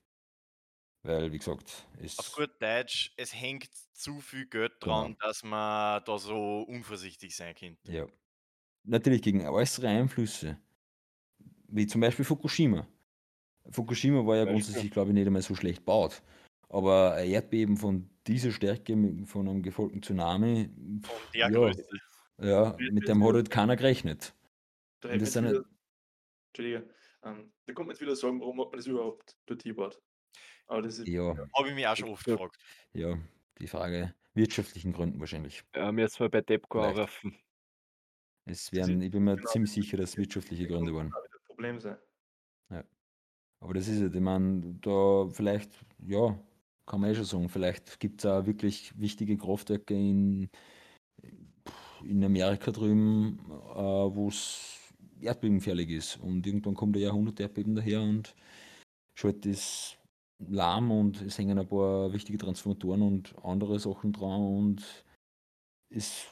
Weil, wie gesagt, Auf es, gut Deutsch, es hängt zu viel Geld Genau. dran, dass man da so unvorsichtig sein könnte. ja, natürlich gegen äußere Einflüsse, wie zum Beispiel Fukushima. Fukushima war ja grundsätzlich, glaube ich, nicht einmal so schlecht gebaut. Aber ein Erdbeben von dieser Stärke, mit- von einem gefolgten Tsunami, Von pff, der ja, Größe. ja, mit dem hat halt keiner gerechnet. Da das man sind wieder, Entschuldige, ähm, da kommt man jetzt wieder sagen, warum hat man das überhaupt dort gebaut. Aber das ist, Ja, Habe ich mich auch schon oft Ja. gefragt. ja, die Frage, wirtschaftlichen Gründen wahrscheinlich. Ja, müssen wir bei Depco anrufen. Es Das werden, ich bin mir genau ziemlich das sicher, dass wirtschaftliche Gründe waren. ein Problem sein. Aber das ist es, ich meine, da vielleicht, ja, kann man eh schon sagen, vielleicht gibt es auch wirklich wichtige Kraftwerke in, in Amerika drüben, äh, wo es erdbebenfällig ist. Und irgendwann kommt ein Jahrhundert-Erdbeben daher und schaltet das lahm und es hängen ein paar wichtige Transformatoren und andere Sachen dran und es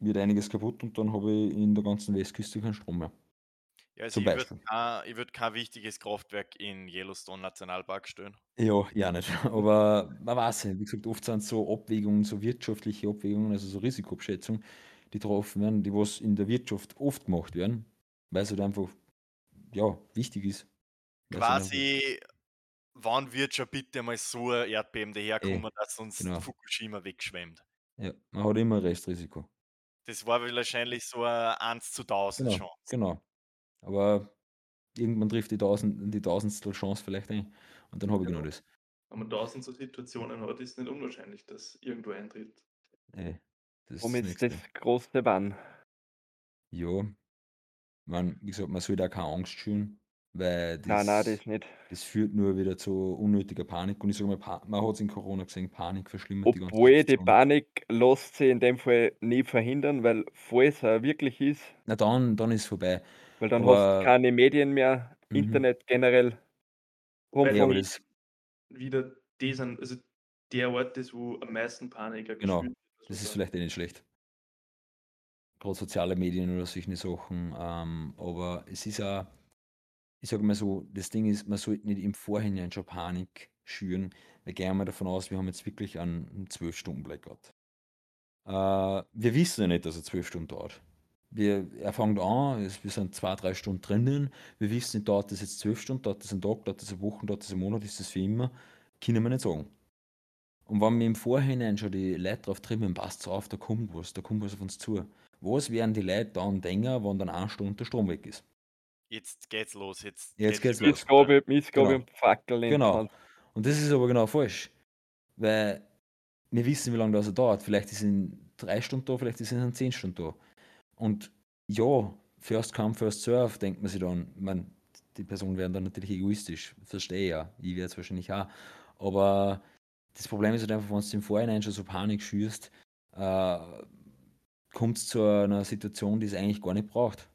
wird einiges kaputt und dann habe ich in der ganzen Westküste keinen Strom mehr. Ja, also Zum ich würde kein, würd kein wichtiges Kraftwerk in Yellowstone Nationalpark stellen. Ja, ja nicht. Aber man weiß nicht, wie gesagt, oft sind so Abwägungen, so wirtschaftliche Abwägungen, also so Risikoabschätzungen, die getroffen werden, die was in der Wirtschaft oft gemacht werden, weil es halt einfach, ja, wichtig ist. Halt Quasi, wann wird schon bitte mal so ein Erdbeben daherkommen, dass uns genau. Fukushima wegschwemmt? Ja, man hat immer ein Restrisiko. Das war wahrscheinlich so ein 1 zu 1000 Genau, Chance. genau. Aber irgendwann trifft die, Tausend, die Tausendstel Chance vielleicht ein. Und dann habe ich Genau. genau das. Wenn man tausend so Situationen hat, ist es nicht unwahrscheinlich, dass irgendwo eintritt. Ey, das ist Warum das ist Nächste. das große Wann? Ja, man, wie gesagt, man soll da keine Angst schüren, weil Nein, nein, das, das nicht. das führt nur wieder zu unnötiger Panik. Und ich sage mal, Pa- man hat es in Corona gesehen, Panik verschlimmert die ganze Obwohl die Situation. Panik lässt sich in dem Fall nie verhindern, weil falls er wirklich ist, Na dann, dann ist es vorbei. weil dann hast du Aber keine Medien mehr, mhm. Internet generell, Weil Ja, aber Rundfunk. das, wieder die sind, also der Ort ist, wo am meisten Panik auch genau, gespürt wird. muss man das ist sagen. vielleicht eh nicht schlecht. Gerade soziale Medien oder solche Sachen. Ähm, aber es ist auch, ich sage mal so, das Ding ist, man sollte nicht im Vorhinein schon Panik schüren. Wir gehen mal davon aus, wir haben jetzt wirklich einen 12-Stunden-Blackout. Äh, wir wissen ja nicht, dass er 12 Stunden dauert. Wir, er fängt an, wir sind zwei, drei Stunden drinnen. Wir wissen nicht, dauert das jetzt 12 Stunden, dauert das ein Tag, dauert das eine Woche, dauert das ein Monat, ist das für immer? Können wir nicht sagen. Und wenn wir im Vorhinein schon die Leute drauf trimmen, passt auf, da kommt was, da kommt was auf uns zu. Was werden die Leute dann denken, wenn dann eine Stunde der Strom weg ist? Jetzt geht's los. Jetzt, Jetzt geht's über- los. Missgabe Genau. und Fackel in Genau. die Hand. Und das ist aber genau falsch. Weil wir wissen, wie lange das dauert. Vielleicht ist es in drei Stunden da, vielleicht ist es in zehn Stunden da. Und ja, first come, first serve, denkt man sich dann. Ich mein, die Personen werden dann natürlich egoistisch. Verstehe ich ja. Ich werde es wahrscheinlich auch. Aber das Problem ist halt einfach, wenn du im Vorhinein schon so Panik schürst, äh, kommt es zu einer Situation, die es eigentlich gar nicht braucht.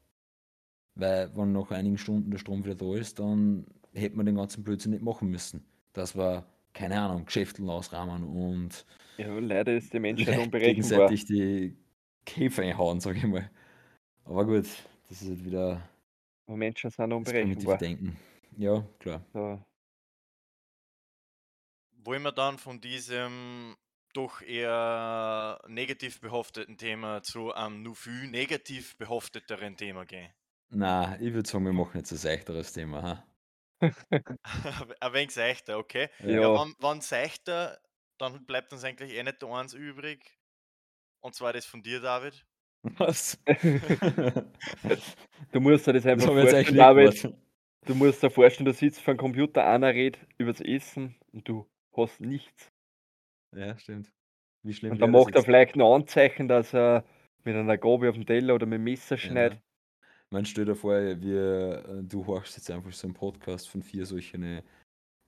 Weil, wenn nach einigen Stunden der Strom wieder da ist, dann hätte man den ganzen Blödsinn nicht machen müssen. Das war, keine Ahnung, Geschäfteln ausrahmen und Ja, leider ist die Menschheit unberechenbar. gegenseitig die Käfer einhauen, sage ich mal. Aber gut, das ist halt wieder Aber Menschen sind unberechenbar. Denken. Ja, klar. So. Wollen wir dann von diesem doch eher negativ behafteten Thema zu einem nur viel negativ behafteteren Thema gehen? Na, ich würde sagen, wir machen jetzt ein seichteres Thema. Ha? Ein wenig seichter, okay. Ja. Ja, Ja. wenn, wenn seichter, dann bleibt uns eigentlich eh nicht der eins übrig. Und zwar das von dir, David. Was? Du musst dir das Das einfach jetzt vorstellen, David. Du musst dir vorstellen, du sitzt vor dem Computer, einer redet über das Essen und du hast nichts. Ja, stimmt. Wie schlimm Und dann das macht er vielleicht ein Anzeichen, dass er mit einer Gabel auf dem Teller oder mit dem Messer schneidet. Man stell dir vor, wir, äh, du horchst jetzt einfach so einen Podcast von vier solchen, äh,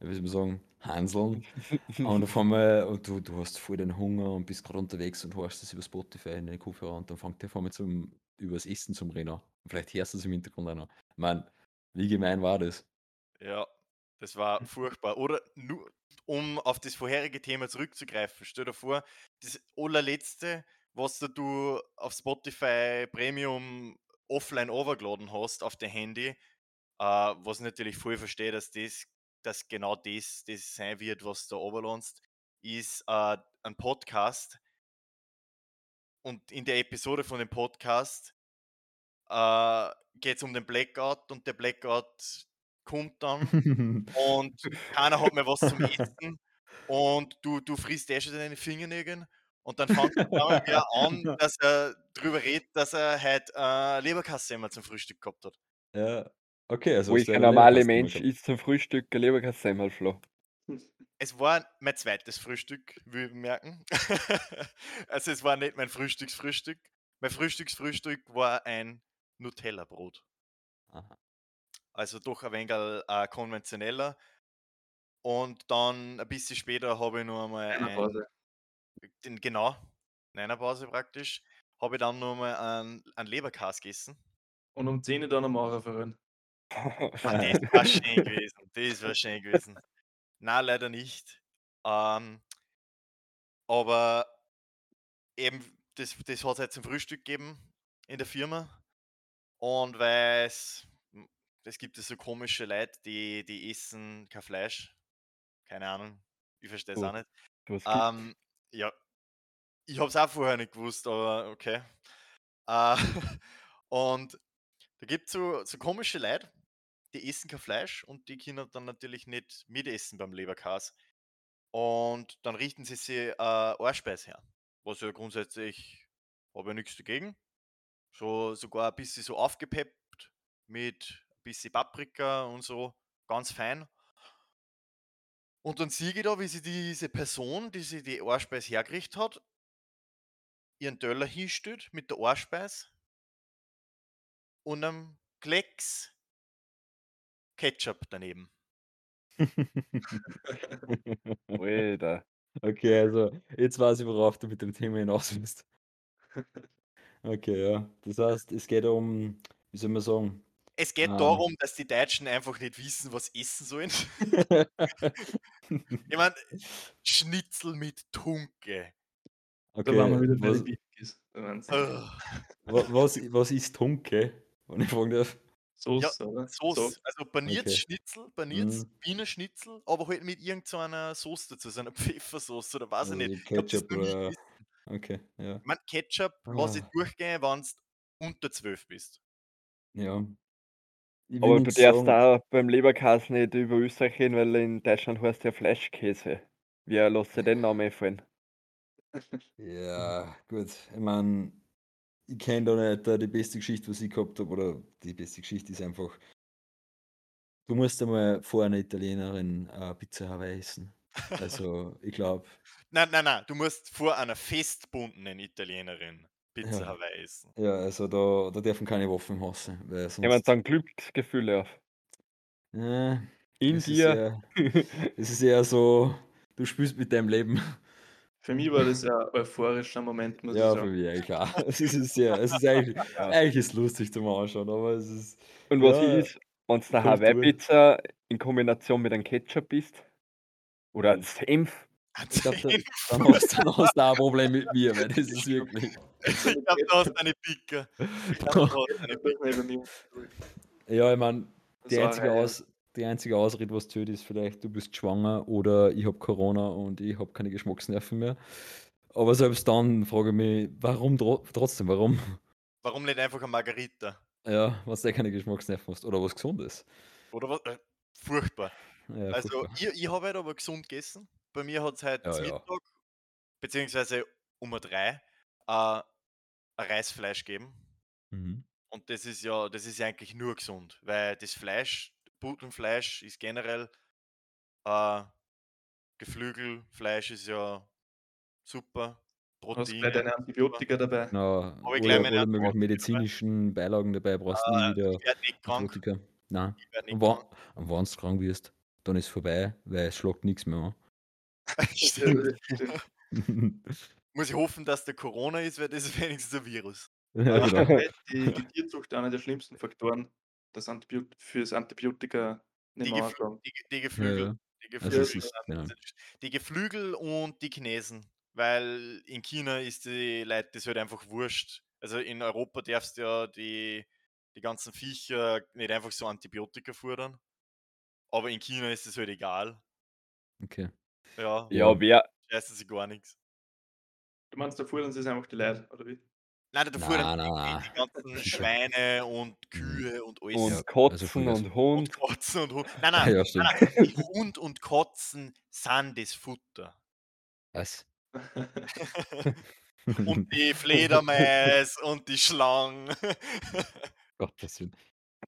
wie soll man sagen, Hanseln. und auf einmal, und du, du hast voll den Hunger und bist gerade unterwegs und horchst das über Spotify in den Kopfhörer und dann fängt der auf einmal zum, über das Essen zum. Und vielleicht hörst du es im Hintergrund auch noch. Ich mein, wie gemein war das? Ja, das war furchtbar. Oder nur, um auf das vorherige Thema zurückzugreifen, stell dir vor, das allerletzte, was du auf Spotify Premium offline overgeladen hast auf dein Handy, äh, was natürlich voll verstehe, dass das dass genau das, das sein wird, was du overladest, ist äh, ein Podcast. Und in der Episode von dem Podcast äh, geht es um den Blackout und der Blackout kommt dann und keiner hat mehr was zum Essen und du, du frisst eh schon deine Fingernägel und dann fängt er wieder an, dass er drüber redet, dass er halt äh, Leberkasse immer zum Frühstück gehabt hat. ja, okay, also ich eine normaler Mensch isst zum Frühstück ein Leberkassemmelflo. Es war mein zweites Frühstück, will ich merken. also es war nicht mein Frühstücksfrühstück. Mein Frühstücksfrühstück war ein Nutella-Brot. Aha. Also doch ein wenig äh, konventioneller. Und dann ein bisschen später habe ich noch einmal ein, Pause. Den, genau, in einer Pause praktisch, habe ich dann noch mal einen, einen Leberkas gegessen. Und um 10 Uhr dann am Maurer verrennen. Ah, das war schön gewesen. Das war schön gewesen. Nein, leider nicht. Ähm, aber eben, das, das hat es halt zum Frühstück gegeben in der Firma. Und weil es, es gibt so komische Leute, die, die essen kein Fleisch. Keine Ahnung. Ich verstehe es Oh, auch nicht. Ähm, ja, ich habe es auch vorher nicht gewusst, aber okay. Äh, und da gibt es so, so komische Leute, die essen kein Fleisch und die können dann natürlich nicht mitessen beim Leberkas. Und dann richten sie sich äh, Ohrspeis her. Was ja grundsätzlich habe ich nichts dagegen. So sogar ein bisschen so aufgepeppt mit bisschen Paprika und so, ganz fein. Und dann sehe ich da, wie sie diese Person, die sich die Ohrspeis hergerichtet hat, ihren Teller hinstellt mit der Ohrspeis und einem Klecks Ketchup daneben. Alter. Okay, also jetzt weiß ich, worauf du mit dem Thema hinaus willst. Okay, ja. Das heißt, es geht um, wie soll man sagen? Es geht Ähm. darum, dass die Deutschen einfach nicht wissen, was essen sollen. Ich meine, Schnitzel mit Tunke. Da waren wir Okay, wieder bei was, wa- was, was ist Tunke? Wenn ich fragen darf. Soße, oder? Sauce, also paniertes Okay. Schnitzel, paniertes Mhm. Wiener Schnitzel, aber halt mit irgendeiner Sauce dazu, so einer Pfeffersauce oder weiß ich Also nicht. Ich das Ketchup nie oder. gegessen. Okay, ja. Ich mein, Ketchup lass ich Ah. durchgehen, wenn du unter 12 bist. Ja. Ich Aber du darfst da beim Leberkäse nicht über Österreich reden, weil in Deutschland heißt ja Fleischkäse. Wer lässt sich den Namen einfallen? Ja, gut. Ich meine, ich kenne da nicht äh, die beste Geschichte, was ich gehabt habe, oder die beste Geschichte ist einfach, du musst einmal vor einer Italienerin äh, Pizza Hawaii essen. Also, ich glaube, Nein, nein, nein, du musst vor einer festbundenen Italienerin Pizza Ja. Hawaii essen. ja, also da, da dürfen keine Waffen im Haus sein, weil sonst. dann Glücksgefühle auf. Äh, In es ist dir. eher, es ist eher so, du spielst mit deinem Leben. Für mich war das ja ein euphorischer Moment, muss Ja, ich für sagen. mich eigentlich klar. Es ist sehr, es ist eigentlich, Ja. eigentlich ist es lustig zum Anschauen, aber es ist, Und was ja, ist, wenn es eine. Hawaii-Pizza in Kombination mit einem Ketchup ist? Oder ein Senf? Ich glaube, da, dann, hast, dann hast du auch ein Problem mit mir, weil das ist wirklich. Ich glaube, da hast du eine Picke. Ich glaube, da hast du eine Picke. Ja, ich meine, die einzige. Aus, die einzige Ausrede, was zählt, ist vielleicht, du bist schwanger oder ich habe Corona und ich habe keine Geschmacksnerven mehr. Aber selbst dann frage ich mich, warum tro trotzdem, warum? Warum nicht einfach eine Margarita? Ja, was du keine Geschmacksnerven hast oder was Gesundes. Oder was? Äh, furchtbar. Ja, also, furchtbar. ich, ich habe halt aber gesund gegessen. Bei mir hat es heute Ja, zum ja. Mittag, beziehungsweise um drei, äh, ein Reisfleisch gegeben. Mhm. Und das ist ja, das ist ja eigentlich nur gesund, weil das Fleisch, Putenfleisch ist generell, äh, Geflügelfleisch ist ja super, Du hast gleich deine Antibiotika dabei. Genau, Aber ich gleich alle, meine alle möglichen Antibiotika dabei. medizinischen Beilagen dabei, brauchst du nie Äh, wieder ich nicht krank. Antibiotika. Nein. Ich Und wenn krank. und wenn du krank wirst, dann ist es vorbei, weil es schlägt nichts mehr an. Muss ich hoffen, dass der Corona ist, weil das ist wenigstens ein Virus. ja, Aber genau. die, die Tierzucht ist einer der schlimmsten Faktoren das Antibiot fürs Antibiotika Die, nicht mehr Geflü anschauen. die, die Ja, Geflügel. ja. Die Also Geflügel, es ist, genau. sind- die Geflügel und die Chinesen. Weil in China ist die Leute das halt einfach wurscht. Also in Europa darfst du ja die, die ganzen Viecher nicht einfach so Antibiotika futtern. Aber in China ist es halt egal. Okay. Ja, Ja. Ja, wer, scheißen sie gar nichts. Du meinst, da fordern sie es einfach die Leute, oder wie? Nein, da futtern Nein, die, nein, die nein. ganzen. Schweine und Kühe und alles. und also Kotzen Vollgas. und Und Hund. Kotzen und Hund. Nein, nein, ja, nein, nein. Die Hund und Kotzen sind das Futter. Was? und die Fledermaus und die Schlangen. Gottes Willen.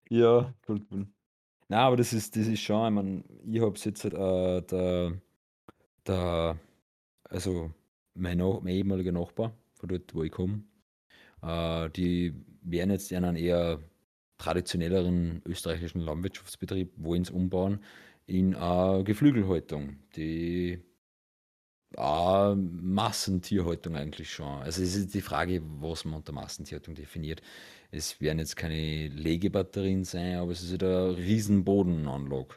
Ja, cool. cool. Nein, aber das ist, das ist schon, ich meine, ich hab's jetzt halt, äh, der, der, also mein, Nach mein ehemaliger Nachbar, von dort, wo ich komme, äh, die werden jetzt in einen eher traditionelleren österreichischen Landwirtschaftsbetrieb, wollen es umbauen in eine Geflügelhaltung, die Ah, Massentierhaltung eigentlich schon. Also es ist die Frage, was man unter Massentierhaltung definiert. Es werden jetzt keine Legebatterien sein, aber es ist halt eine riesen Bodenanlage.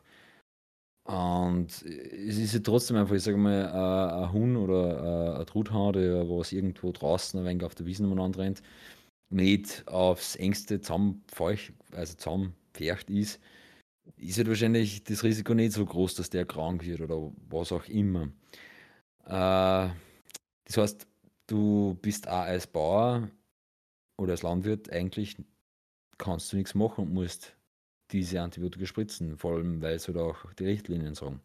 Und es ist ja trotzdem einfach, ich sage mal, ein, ein Huhn oder ein, ein Truthahn, der was irgendwo draußen ein wenig auf der Wiese umeinander rennt, nicht aufs engste zusammenfeucht, also zusammenpfercht ist, ist halt wahrscheinlich das Risiko nicht so groß, dass der krank wird oder was auch immer. Äh, das heißt, du bist auch als Bauer oder als Landwirt eigentlich kannst du nichts machen und musst diese Antibiotika spritzen, vor allem weil es halt auch die Richtlinien sagen.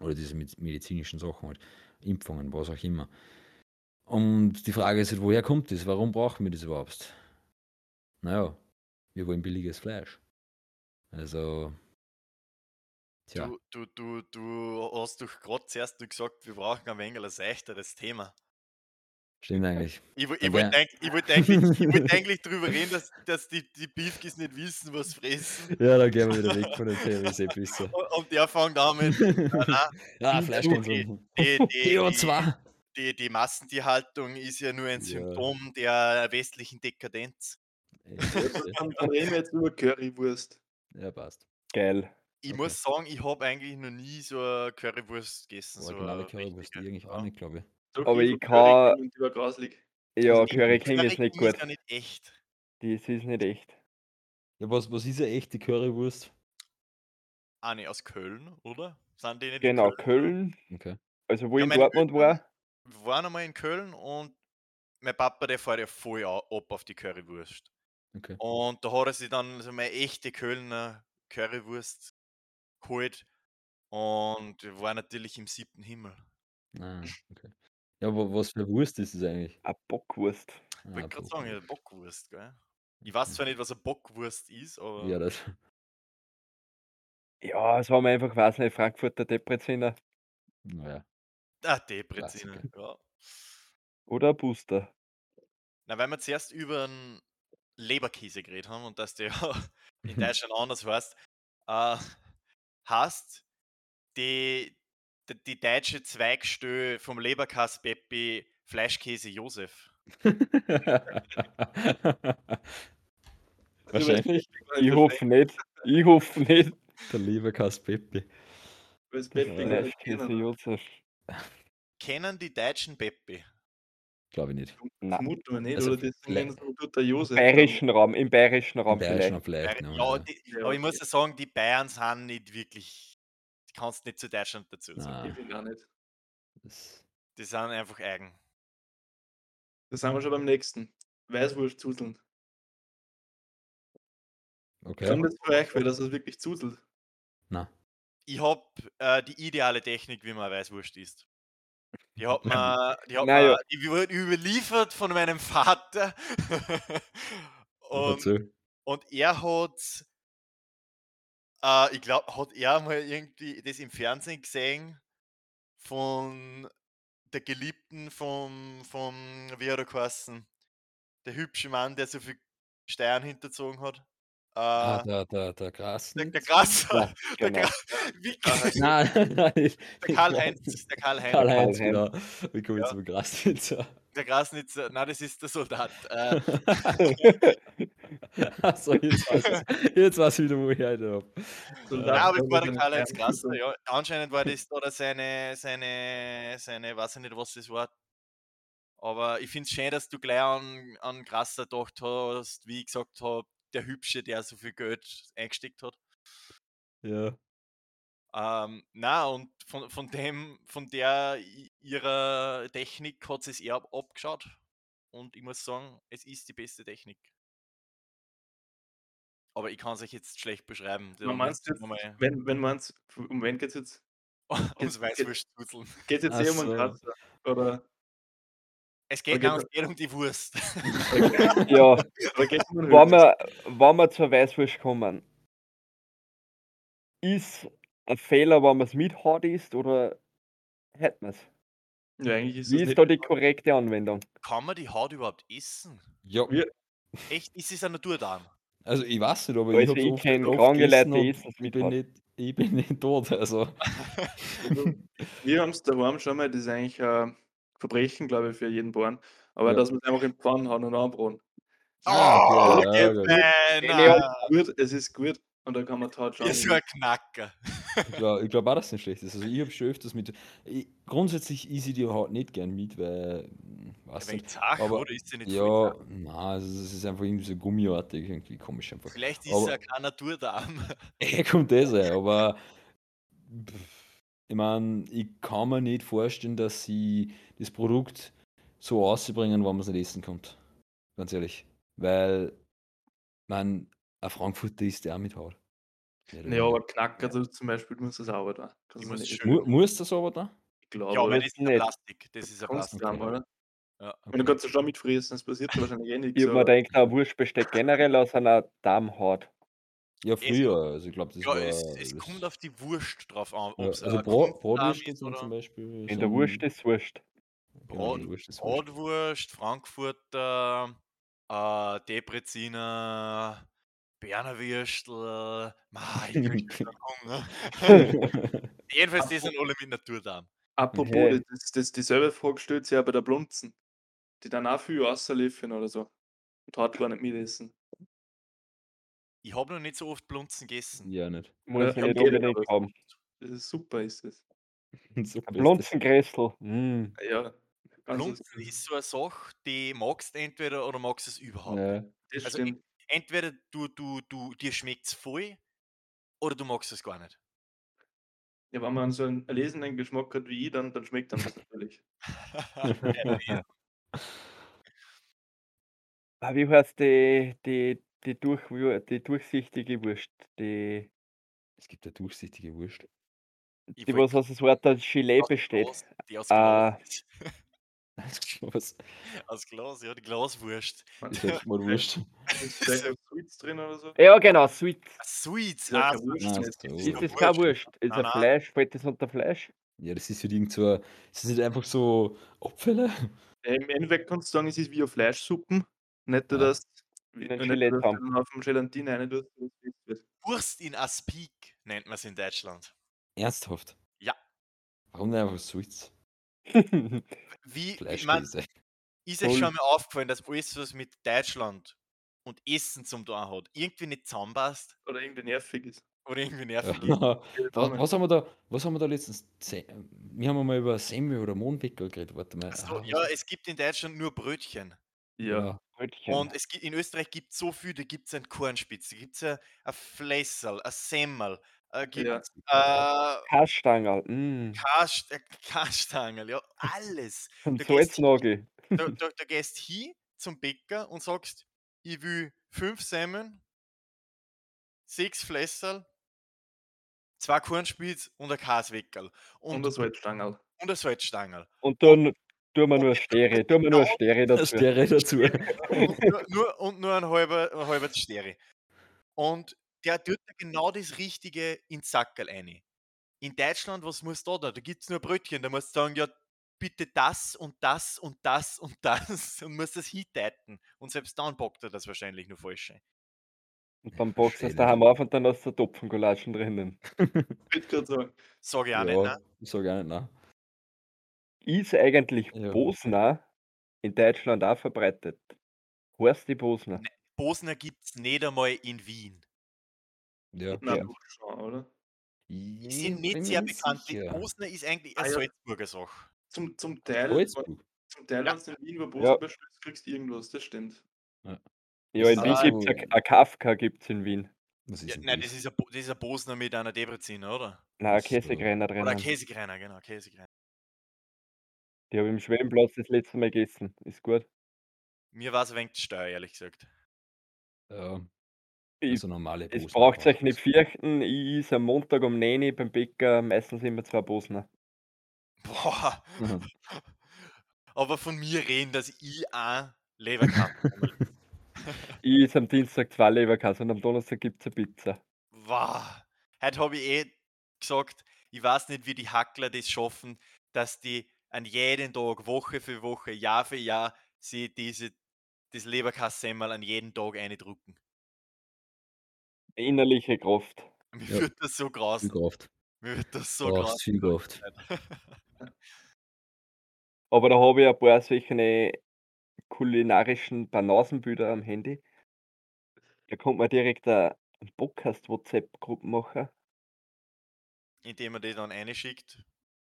Oder diese med- medizinischen Sachen halt, Impfungen, was auch immer. Und die Frage ist halt, woher kommt das? Warum brauchen wir das überhaupt? Naja, wir wollen billiges Fleisch. Also, tja, Du, du, du, du hast doch gerade zuerst gesagt, wir brauchen ein wenig ein seichteres Thema. Stimmt eigentlich. Ich, wollte eigentlich, ich wollt eigentlich, ich wollt eigentlich drüber reden, dass, dass die, die Beefkis nicht wissen, was fressen. Ja, dann gehen wir wieder weg von dem Thema, ist eh. Und, und der fängt an mit, nein, Ja, die- Fleischkonsum. die, die, die, CO2. die, die Massentierhaltung ist ja nur ein Ja. Symptom der westlichen Dekadenz. Dann, reden wir jetzt über Currywurst. Ja, passt. Geil. Ich Okay. muss sagen, ich habe eigentlich noch nie so eine Currywurst gegessen. so Originale eine Currywurst, richtige, die eigentlich ja. auch nicht, glaube ich. Aber ich kann- die war. Ja, Also, Curry die King ist nicht gut. ja nicht echt. Das ist nicht echt. Ja, was, was ist eine echte Currywurst? Ah, ne, aus Köln, oder? Sind die nicht in Genau, Köln? Köln. Okay. Also wo Ja, in Dortmund war. Wir waren einmal in Köln und mein Papa, der fährt ja voll ab auf die Currywurst. Okay. Und da hat er sich dann so meine echte Kölner Currywurst geholt und wir waren natürlich im siebten Himmel. Ah, okay. Ja, aber was für Wurst ist es eigentlich? Eine Bockwurst. Ich Ah, wollte gerade sagen, ja, Bockwurst. Gell? Ich weiß zwar nicht, was eine Bockwurst ist, aber Ja, das. Ja, es haben wir einfach, weiß nicht, Frankfurter Depreziner Naja. ah, Depreziner, ja. oder ein Booster. Na, weil wir zuerst über einen Leberkäse geredet haben und dass der ja in Deutschland anders heißt, äh, heißt die, die, die deutsche Zweigstelle vom Leberkäse Peppi Fleischkäse Josef. Wahrscheinlich Ich hoffe nicht. Ich hoffe nicht. der Leberkass. Das gar nicht Fleischkäse kennen. Josef. Kennen die Deutschen Peppi? Glaube ich nicht. Nein. Vermuten wir nicht, Also oder ihn dort der Josef. Bayerischen Raum, im bayerischen Raum Im Bayerischen vielleicht. vielleicht. Ja, die, Ja, aber ich muss ja sagen, die Bayern sind nicht wirklich, kannst nicht zu Deutschland dazu sagen. Ich will auch nicht. das, Die sind einfach eigen. Da sind wir schon beim nächsten. Weißwurst zuzeln. okay. Kann das für euch, weil das es wirklich zuzelt? Na, Ich habe äh, die ideale Technik, wie man Weißwurst isst. Die hat man, die hat Naja. man, die wurde überliefert von meinem Vater. und, und er hat, äh, ich glaube, hat er mal irgendwie das im Fernsehen gesehen von der Geliebten vom, vom wie hat er geheißen? Der hübsche Mann, der so viel Steuern hinterzogen hat. Äh, Ah, der, der, der Gras. der, der Gras. Ja, Der genau. Gra- wie, Nein, nein, nicht. der Karl-Heinz. Der Karl-Heinz. Karl-Heinz. genau. Wie komme ich Ja. zum Grasnitzer? Der Grasnitzer. Nein, das ist der Soldat. Äh, Achso, jetzt weiß ich, ich wieder, wo ich heute habe. Soldat, Ja, aber der war der Karl-Heinz Fuß- ja. Anscheinend war das oder seine, seine, seine, weiß ich nicht, was das war. Aber ich finde es schön, dass du gleich an, an Grasser gedacht hast, wie ich gesagt habe, der Hübsche, der so viel Geld eingesteckt hat. Ja. Ähm, na und von, von dem, von der ihrer Technik hat es eher ab- abgeschaut. Und ich muss sagen, es ist die beste Technik. Aber ich kann es euch jetzt schlecht beschreiben. Man meinst jetzt, mal wenn, wenn man um wen geht's jetzt? ums Weißwurstzuzeln. Geht's jetzt Ach eher um einen so. Kratzer? Oder, Es geht Okay, ganz geht um die Wurst. ja, um einen wenn wir, wenn wir zur Weißwurst kommen, ist ein Fehler, wenn man es mit hart isst oder hätten wir es? Ja, eigentlich ist Wie es ist nicht. da die korrekte Anwendung? Kann man die Haut überhaupt essen? Ja, Echt? Ist es ein Naturdarm? also ich weiß nicht, aber Also ich habe ich oft, kenn oft kranke Leute, die essen es ich mit bin, nicht, ich bin nicht tot, also. Also, wir haben es daheim schon mal, das ist eigentlich ein Verbrechen, glaube ich, für jeden Bauern. Aber Ja. dass man es einfach im Pfann hauen und anbraten. Ah, okay, okay, ja, gut. Nein, Ja, gut, es ist gut. Und dann kann man. Ihr so ein Knacker. Ich glaube glaub auch, dass es nicht schlecht ist. Also ich habe schon öfters mit. Ich, grundsätzlich isse ich die halt nicht gern mit, weil. Wenn nicht. zach, aber- oder? Ist sie nicht Ja, nein, also es ist einfach irgendwie so gummiartig, irgendwie komisch einfach. Vielleicht ist aber- es ja kein Naturdarm. Eh, kommt das ein, aber pff, ich meine, ich kann mir nicht vorstellen, dass sie das Produkt so ausbringen, wenn man es nicht essen kommt. Ganz ehrlich. Weil, man, ein Frankfurter isst ja auch mit Haut. Ja, aber weniger. Knacker also zum Beispiel muss das sauber da. Du muss schön- Mu muss das aber da? Ich glaube, Ja, aber das ist ein nicht. Plastik. Das ist ein Plastik. Okay. oder? Ja. Und du kannst ja schon mitfrieren, das passiert wahrscheinlich eh nichts. Ich hab mir aber- gedacht, ein Wurst besteht generell aus einer Darmhaut. Ja, Es, früher, also ich glaube, das ja, war es, es kommt das auf die Wurst drauf an, ja, also ein Bra Kunstrahm Bratwürste ist zum Beispiel In der Wurst ist Wurst. genau, Wurst ist Wurst. Bratwurst, Frankfurter, äh, Debreziner, Berner Würstel. Ma, ich krieg Hunger. Jedenfalls, die sind alle mit Natur da. Apropos, Okay. das, das, dieselbe Frage stellt sich ja bei der Blunzen. Die dann auch viel außerliefern oder so. Und hat gar nicht mitessen. Ich habe noch nicht so oft Blunzen gegessen. Ja, nicht. Muss Ja, ich nicht unbedingt aber. haben. Das ist super, ist das. Blunzengräsel. Mm. Ja. Also, Blunzen ist so eine Sache, die magst du entweder oder magst du es überhaupt Ja. Also stimmt. Entweder du, du, du, dir schmeckt es voll oder du magst es gar nicht. Ja, wenn man so einen lesenden Geschmack hat wie ich, dann, dann schmeckt dann das natürlich. Wie heißt die, die, die, durch, die durchsichtige Wurst? Die, Es gibt eine durchsichtige Wurst. ich die wollt was aus das Wort Gelee besteht. Die aus Ah. Glas ist. Was? Aus Glas, ja, die Glaswurst. Ist halt mal Wurst. Ist vielleicht noch Sweets drin oder so? Ja, genau, Sweet. Sweets, Ist ja ah, keine Wurst, Ah, das ist ist so. Ist keine das keine Wurst. Ist Nein, ein nein. Fleisch? Fällt das unter Fleisch? Ja, das ist halt irgend so das sind einfach so Apfel. Ja, Im Endeffekt kannst du sagen, es ist wie eine Fleischsuppen. Nicht, Ja. dass nicht, dran. du dann auf dem Gelatine rein tust. Wurst in Aspik nennt man es in Deutschland. Ernsthaft? Ja. Warum nicht einfach Sweets? Wie, ich mein, Fleischkäse. ist euch Voll. schon mal aufgefallen, dass alles, was mit Deutschland und Essen zum tun hat, irgendwie nicht zusammenpasst Oder irgendwie nervig ist. oder irgendwie nervig ist? was, haben wir da, was haben wir da letztens? Wir haben mal über Semmel oder Mohnpickel geredet. Warte mal. Also, Ah, ja, es gibt in Deutschland nur Brötchen. Ja. Brötchen. Und es gibt, in Österreich gibt es so viel, da gibt es ein Kornspitz, da gibt es ein, ein Flässerl, ein Semmel, äh, gibt Ja. äh, Kastangerl. Mm. Kast, äh, Kastangel, ja, alles. Ein Du gehst, Salznagel. da, da, da gehst hin zum Bäcker und sagst, ich will fünf Semmeln, sechs Flässerl, zwei Kornspitz und ein Kasweckerl Und und, das Salzstangerl. und ein Salzstangerl. Und dann tun wir nur Und Stere. Tun wir nur Stere dazu. wäre dazu. und nur, nur, und nur ein halber, ein halber Steri. Und der tut genau das Richtige ins Sackerl rein. In Deutschland, was muss da da? Da gibt es nur Brötchen. Da musst du sagen, ja, bitte das und das und das und das und musst das hindeuten. Und selbst dann bockt er das wahrscheinlich nur falsch. ein. Und dann boxst du es daheim auf und dann hast du Topfengulatschen drinnen. Ich würde gerade sagen. Sag ich auch nicht, ja, ne? ich sage auch nicht, nein. Ist eigentlich Ja. Bosner in Deutschland auch verbreitet? Heißt die Bosner? Ne, Bosner gibt es nicht einmal in Wien. Ja. Ja. doch schon, oder? Die sind Ich nicht sehr bekannt. Die. Bosner ist eigentlich Ah, eine ja. Salzburger Sache. Zum, zum Teil, Salzburg. zum Teil Ja. wenn du in Wien wo Ja. Bosnien bestellst, kriegst du irgendwas, das stimmt. Ja, Das in ist Wien Ah, gibt es so- ein Kafka gibt's in Wien. Das ist Ja, ein nein, das ist ein, das ist ein Bosner mit einer Debreziner, oder? Nein, so. Käsegräner Oder ein drinnen. Käsegreiner, genau, Käsegreiner. Die habe ich im Schwellenplatz das letzte Mal gegessen. Ist gut. Mir war es ein wenig zu steuer, ehrlich gesagt. Ja, Ich, also normale es Bosner braucht euch nicht fürchten. Ich is am Montag um 9 Uhr beim Bäcker meistens immer zwei Bosner. Boah. Mhm. Aber von mir reden, dass ich auch Leberkasten Ich is am Dienstag zwei Leberkäse und am Donnerstag gibt es eine Pizza. Wow. Heute habe ich eh gesagt, ich weiß nicht, wie die Hackler das schaffen, dass die an jeden Tag, Woche für Woche, Jahr für Jahr, sie diese, das Leberkassemmel an jeden Tag eindrucken. Innerliche Kraft. Mir Ja. wird das so Viel grausam. Kraft. Mir wird das so grausam. viel Kraft. Aber da habe ich ein paar solche kulinarischen Banausenbilder am Handy. Da kommt man direkt eine Podcast-WhatsApp-Gruppe machen. Indem man die dann einschickt.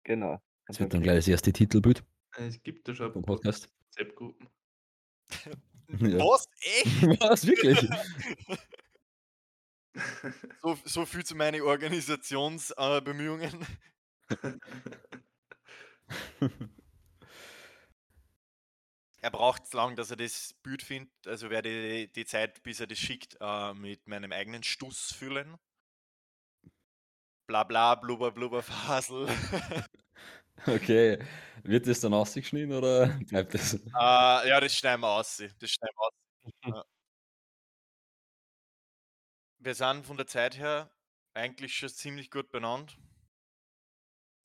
Genau. Das Und wird dann gleich das erste Titelbild Es gibt da schon vom Podcast. WhatsApp-Gruppen. Ja. Was? Echt? Was, wirklich? So, so viel zu meinen Organisationsbemühungen. Äh, er braucht es lang, dass er das Bild findet. Also werde ich die Zeit, bis er das schickt, äh, mit meinem eigenen Stuss füllen. Bla bla, blubber, blubber, Fasel. Okay. Wird das dann ausgeschnitten oder bleibt das? äh, ja, das schneiden wir aus. Das schneiden wir aus. Wir sind von der Zeit her eigentlich schon ziemlich gut benannt.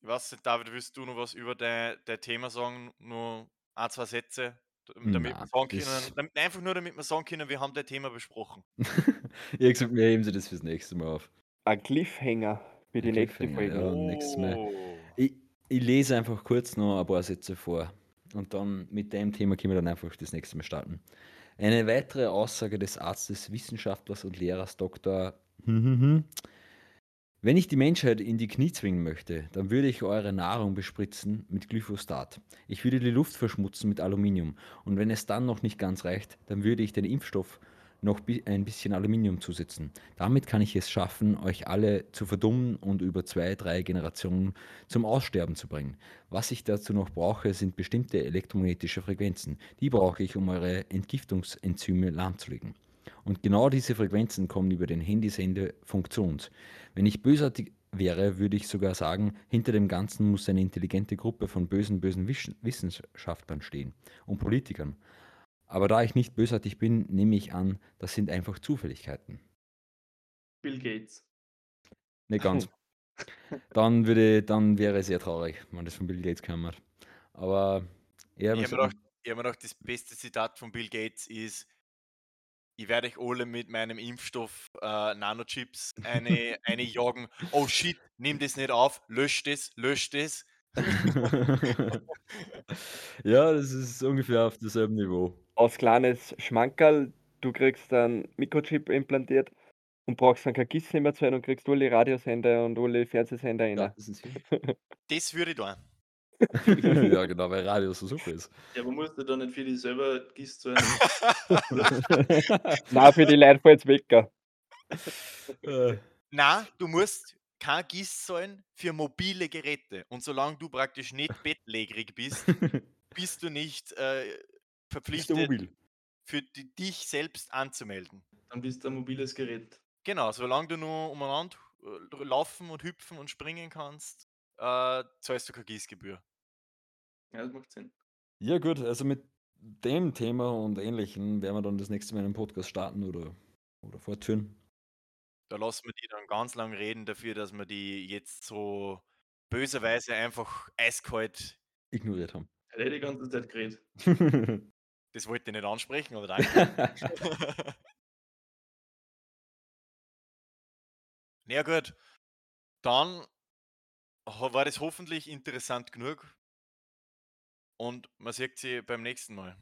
Ich weiß nicht, David, willst du noch was über dein, dein Thema sagen? Nur ein, zwei Sätze, damit wir Na, sagen können, damit, einfach nur damit wir sagen können, wir haben dein Thema besprochen. ich gesagt, wir heben sie das fürs nächste Mal auf. Ein Cliffhanger für die nächste Folge. ja. nächstes Mal. Oh. Ich, ich lese einfach kurz noch ein paar Sätze vor und dann mit dem Thema können wir dann einfach das nächste Mal starten. Eine weitere Aussage des Arztes, Wissenschaftlers und Lehrers Dr. Wenn ich die Menschheit in die Knie zwingen möchte, dann würde ich eure Nahrung bespritzen mit Glyphosat. Ich würde die Luft verschmutzen mit Aluminium. Und wenn es dann noch nicht ganz reicht, dann würde ich den Impfstoff noch ein bisschen Aluminium zusetzen. Damit kann ich es schaffen, euch alle zu verdummen und über zwei, drei Generationen zum Aussterben zu bringen. Was ich dazu noch brauche, sind bestimmte elektromagnetische Frequenzen. Die brauche ich, um eure Entgiftungsenzyme lahmzulegen. Und genau diese Frequenzen kommen über den Handysender Funktions. Wenn ich bösartig wäre, würde ich sogar sagen, hinter dem Ganzen muss eine intelligente Gruppe von bösen, bösen Wissenschaftlern stehen und Politikern. Aber da ich nicht bösartig bin, nehme ich an, das sind einfach Zufälligkeiten. Bill Gates. Nicht ganz. Dann würde, dann wäre es sehr traurig, wenn das von Bill Gates kam. Aber er Ich muss habe mir, gedacht- das beste Zitat von Bill Gates ist, ich werde euch alle mit meinem Impfstoff äh, Nanochips eine, eine jagen. Oh shit, nimm das nicht auf, lösch das, lösch das. ja, das ist ungefähr auf demselben Niveau. Als kleines Schmankerl, du kriegst einen Mikrochip implantiert und brauchst dann kein Kissen mehr zu sein und kriegst alle Radiosender und alle Fernsehsender rein. Ja, das ist Das würde ich tun. ja, genau, weil Radio so super ist. Ja, aber musst du da nicht für dich selber gießt so ein Nein, für die Leute fällt's Wecker. Äh, Na, du musst kein Gieß zahlen für mobile Geräte. Und solange du praktisch nicht bettlägerig bist, bist du nicht äh, du verpflichtet, mobil? für die, dich selbst anzumelden. Dann bist du ein mobiles Gerät. Genau, solange du nur umeinander äh, laufen und hüpfen und springen kannst, äh, zahlst du keine Gießgebühr. Ja, das macht Sinn. Ja, gut, also mit dem Thema und Ähnlichem werden wir dann das nächste Mal einen Podcast starten oder, oder fortführen. Da lassen wir die dann ganz lang reden dafür, dass wir die jetzt so böserweise einfach eiskalt, Ignoriert haben. Hat er die ganze Zeit geredet. das wollte ich nicht ansprechen, aber danke. Na ja, gut, dann war das hoffentlich interessant genug und man sieht sie beim nächsten Mal.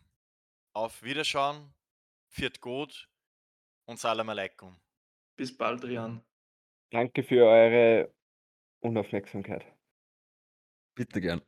Auf Wiederschauen, viert gut und Salam Alaikum. Bis bald, Rian. Danke für eure Unaufmerksamkeit. Bitte gern.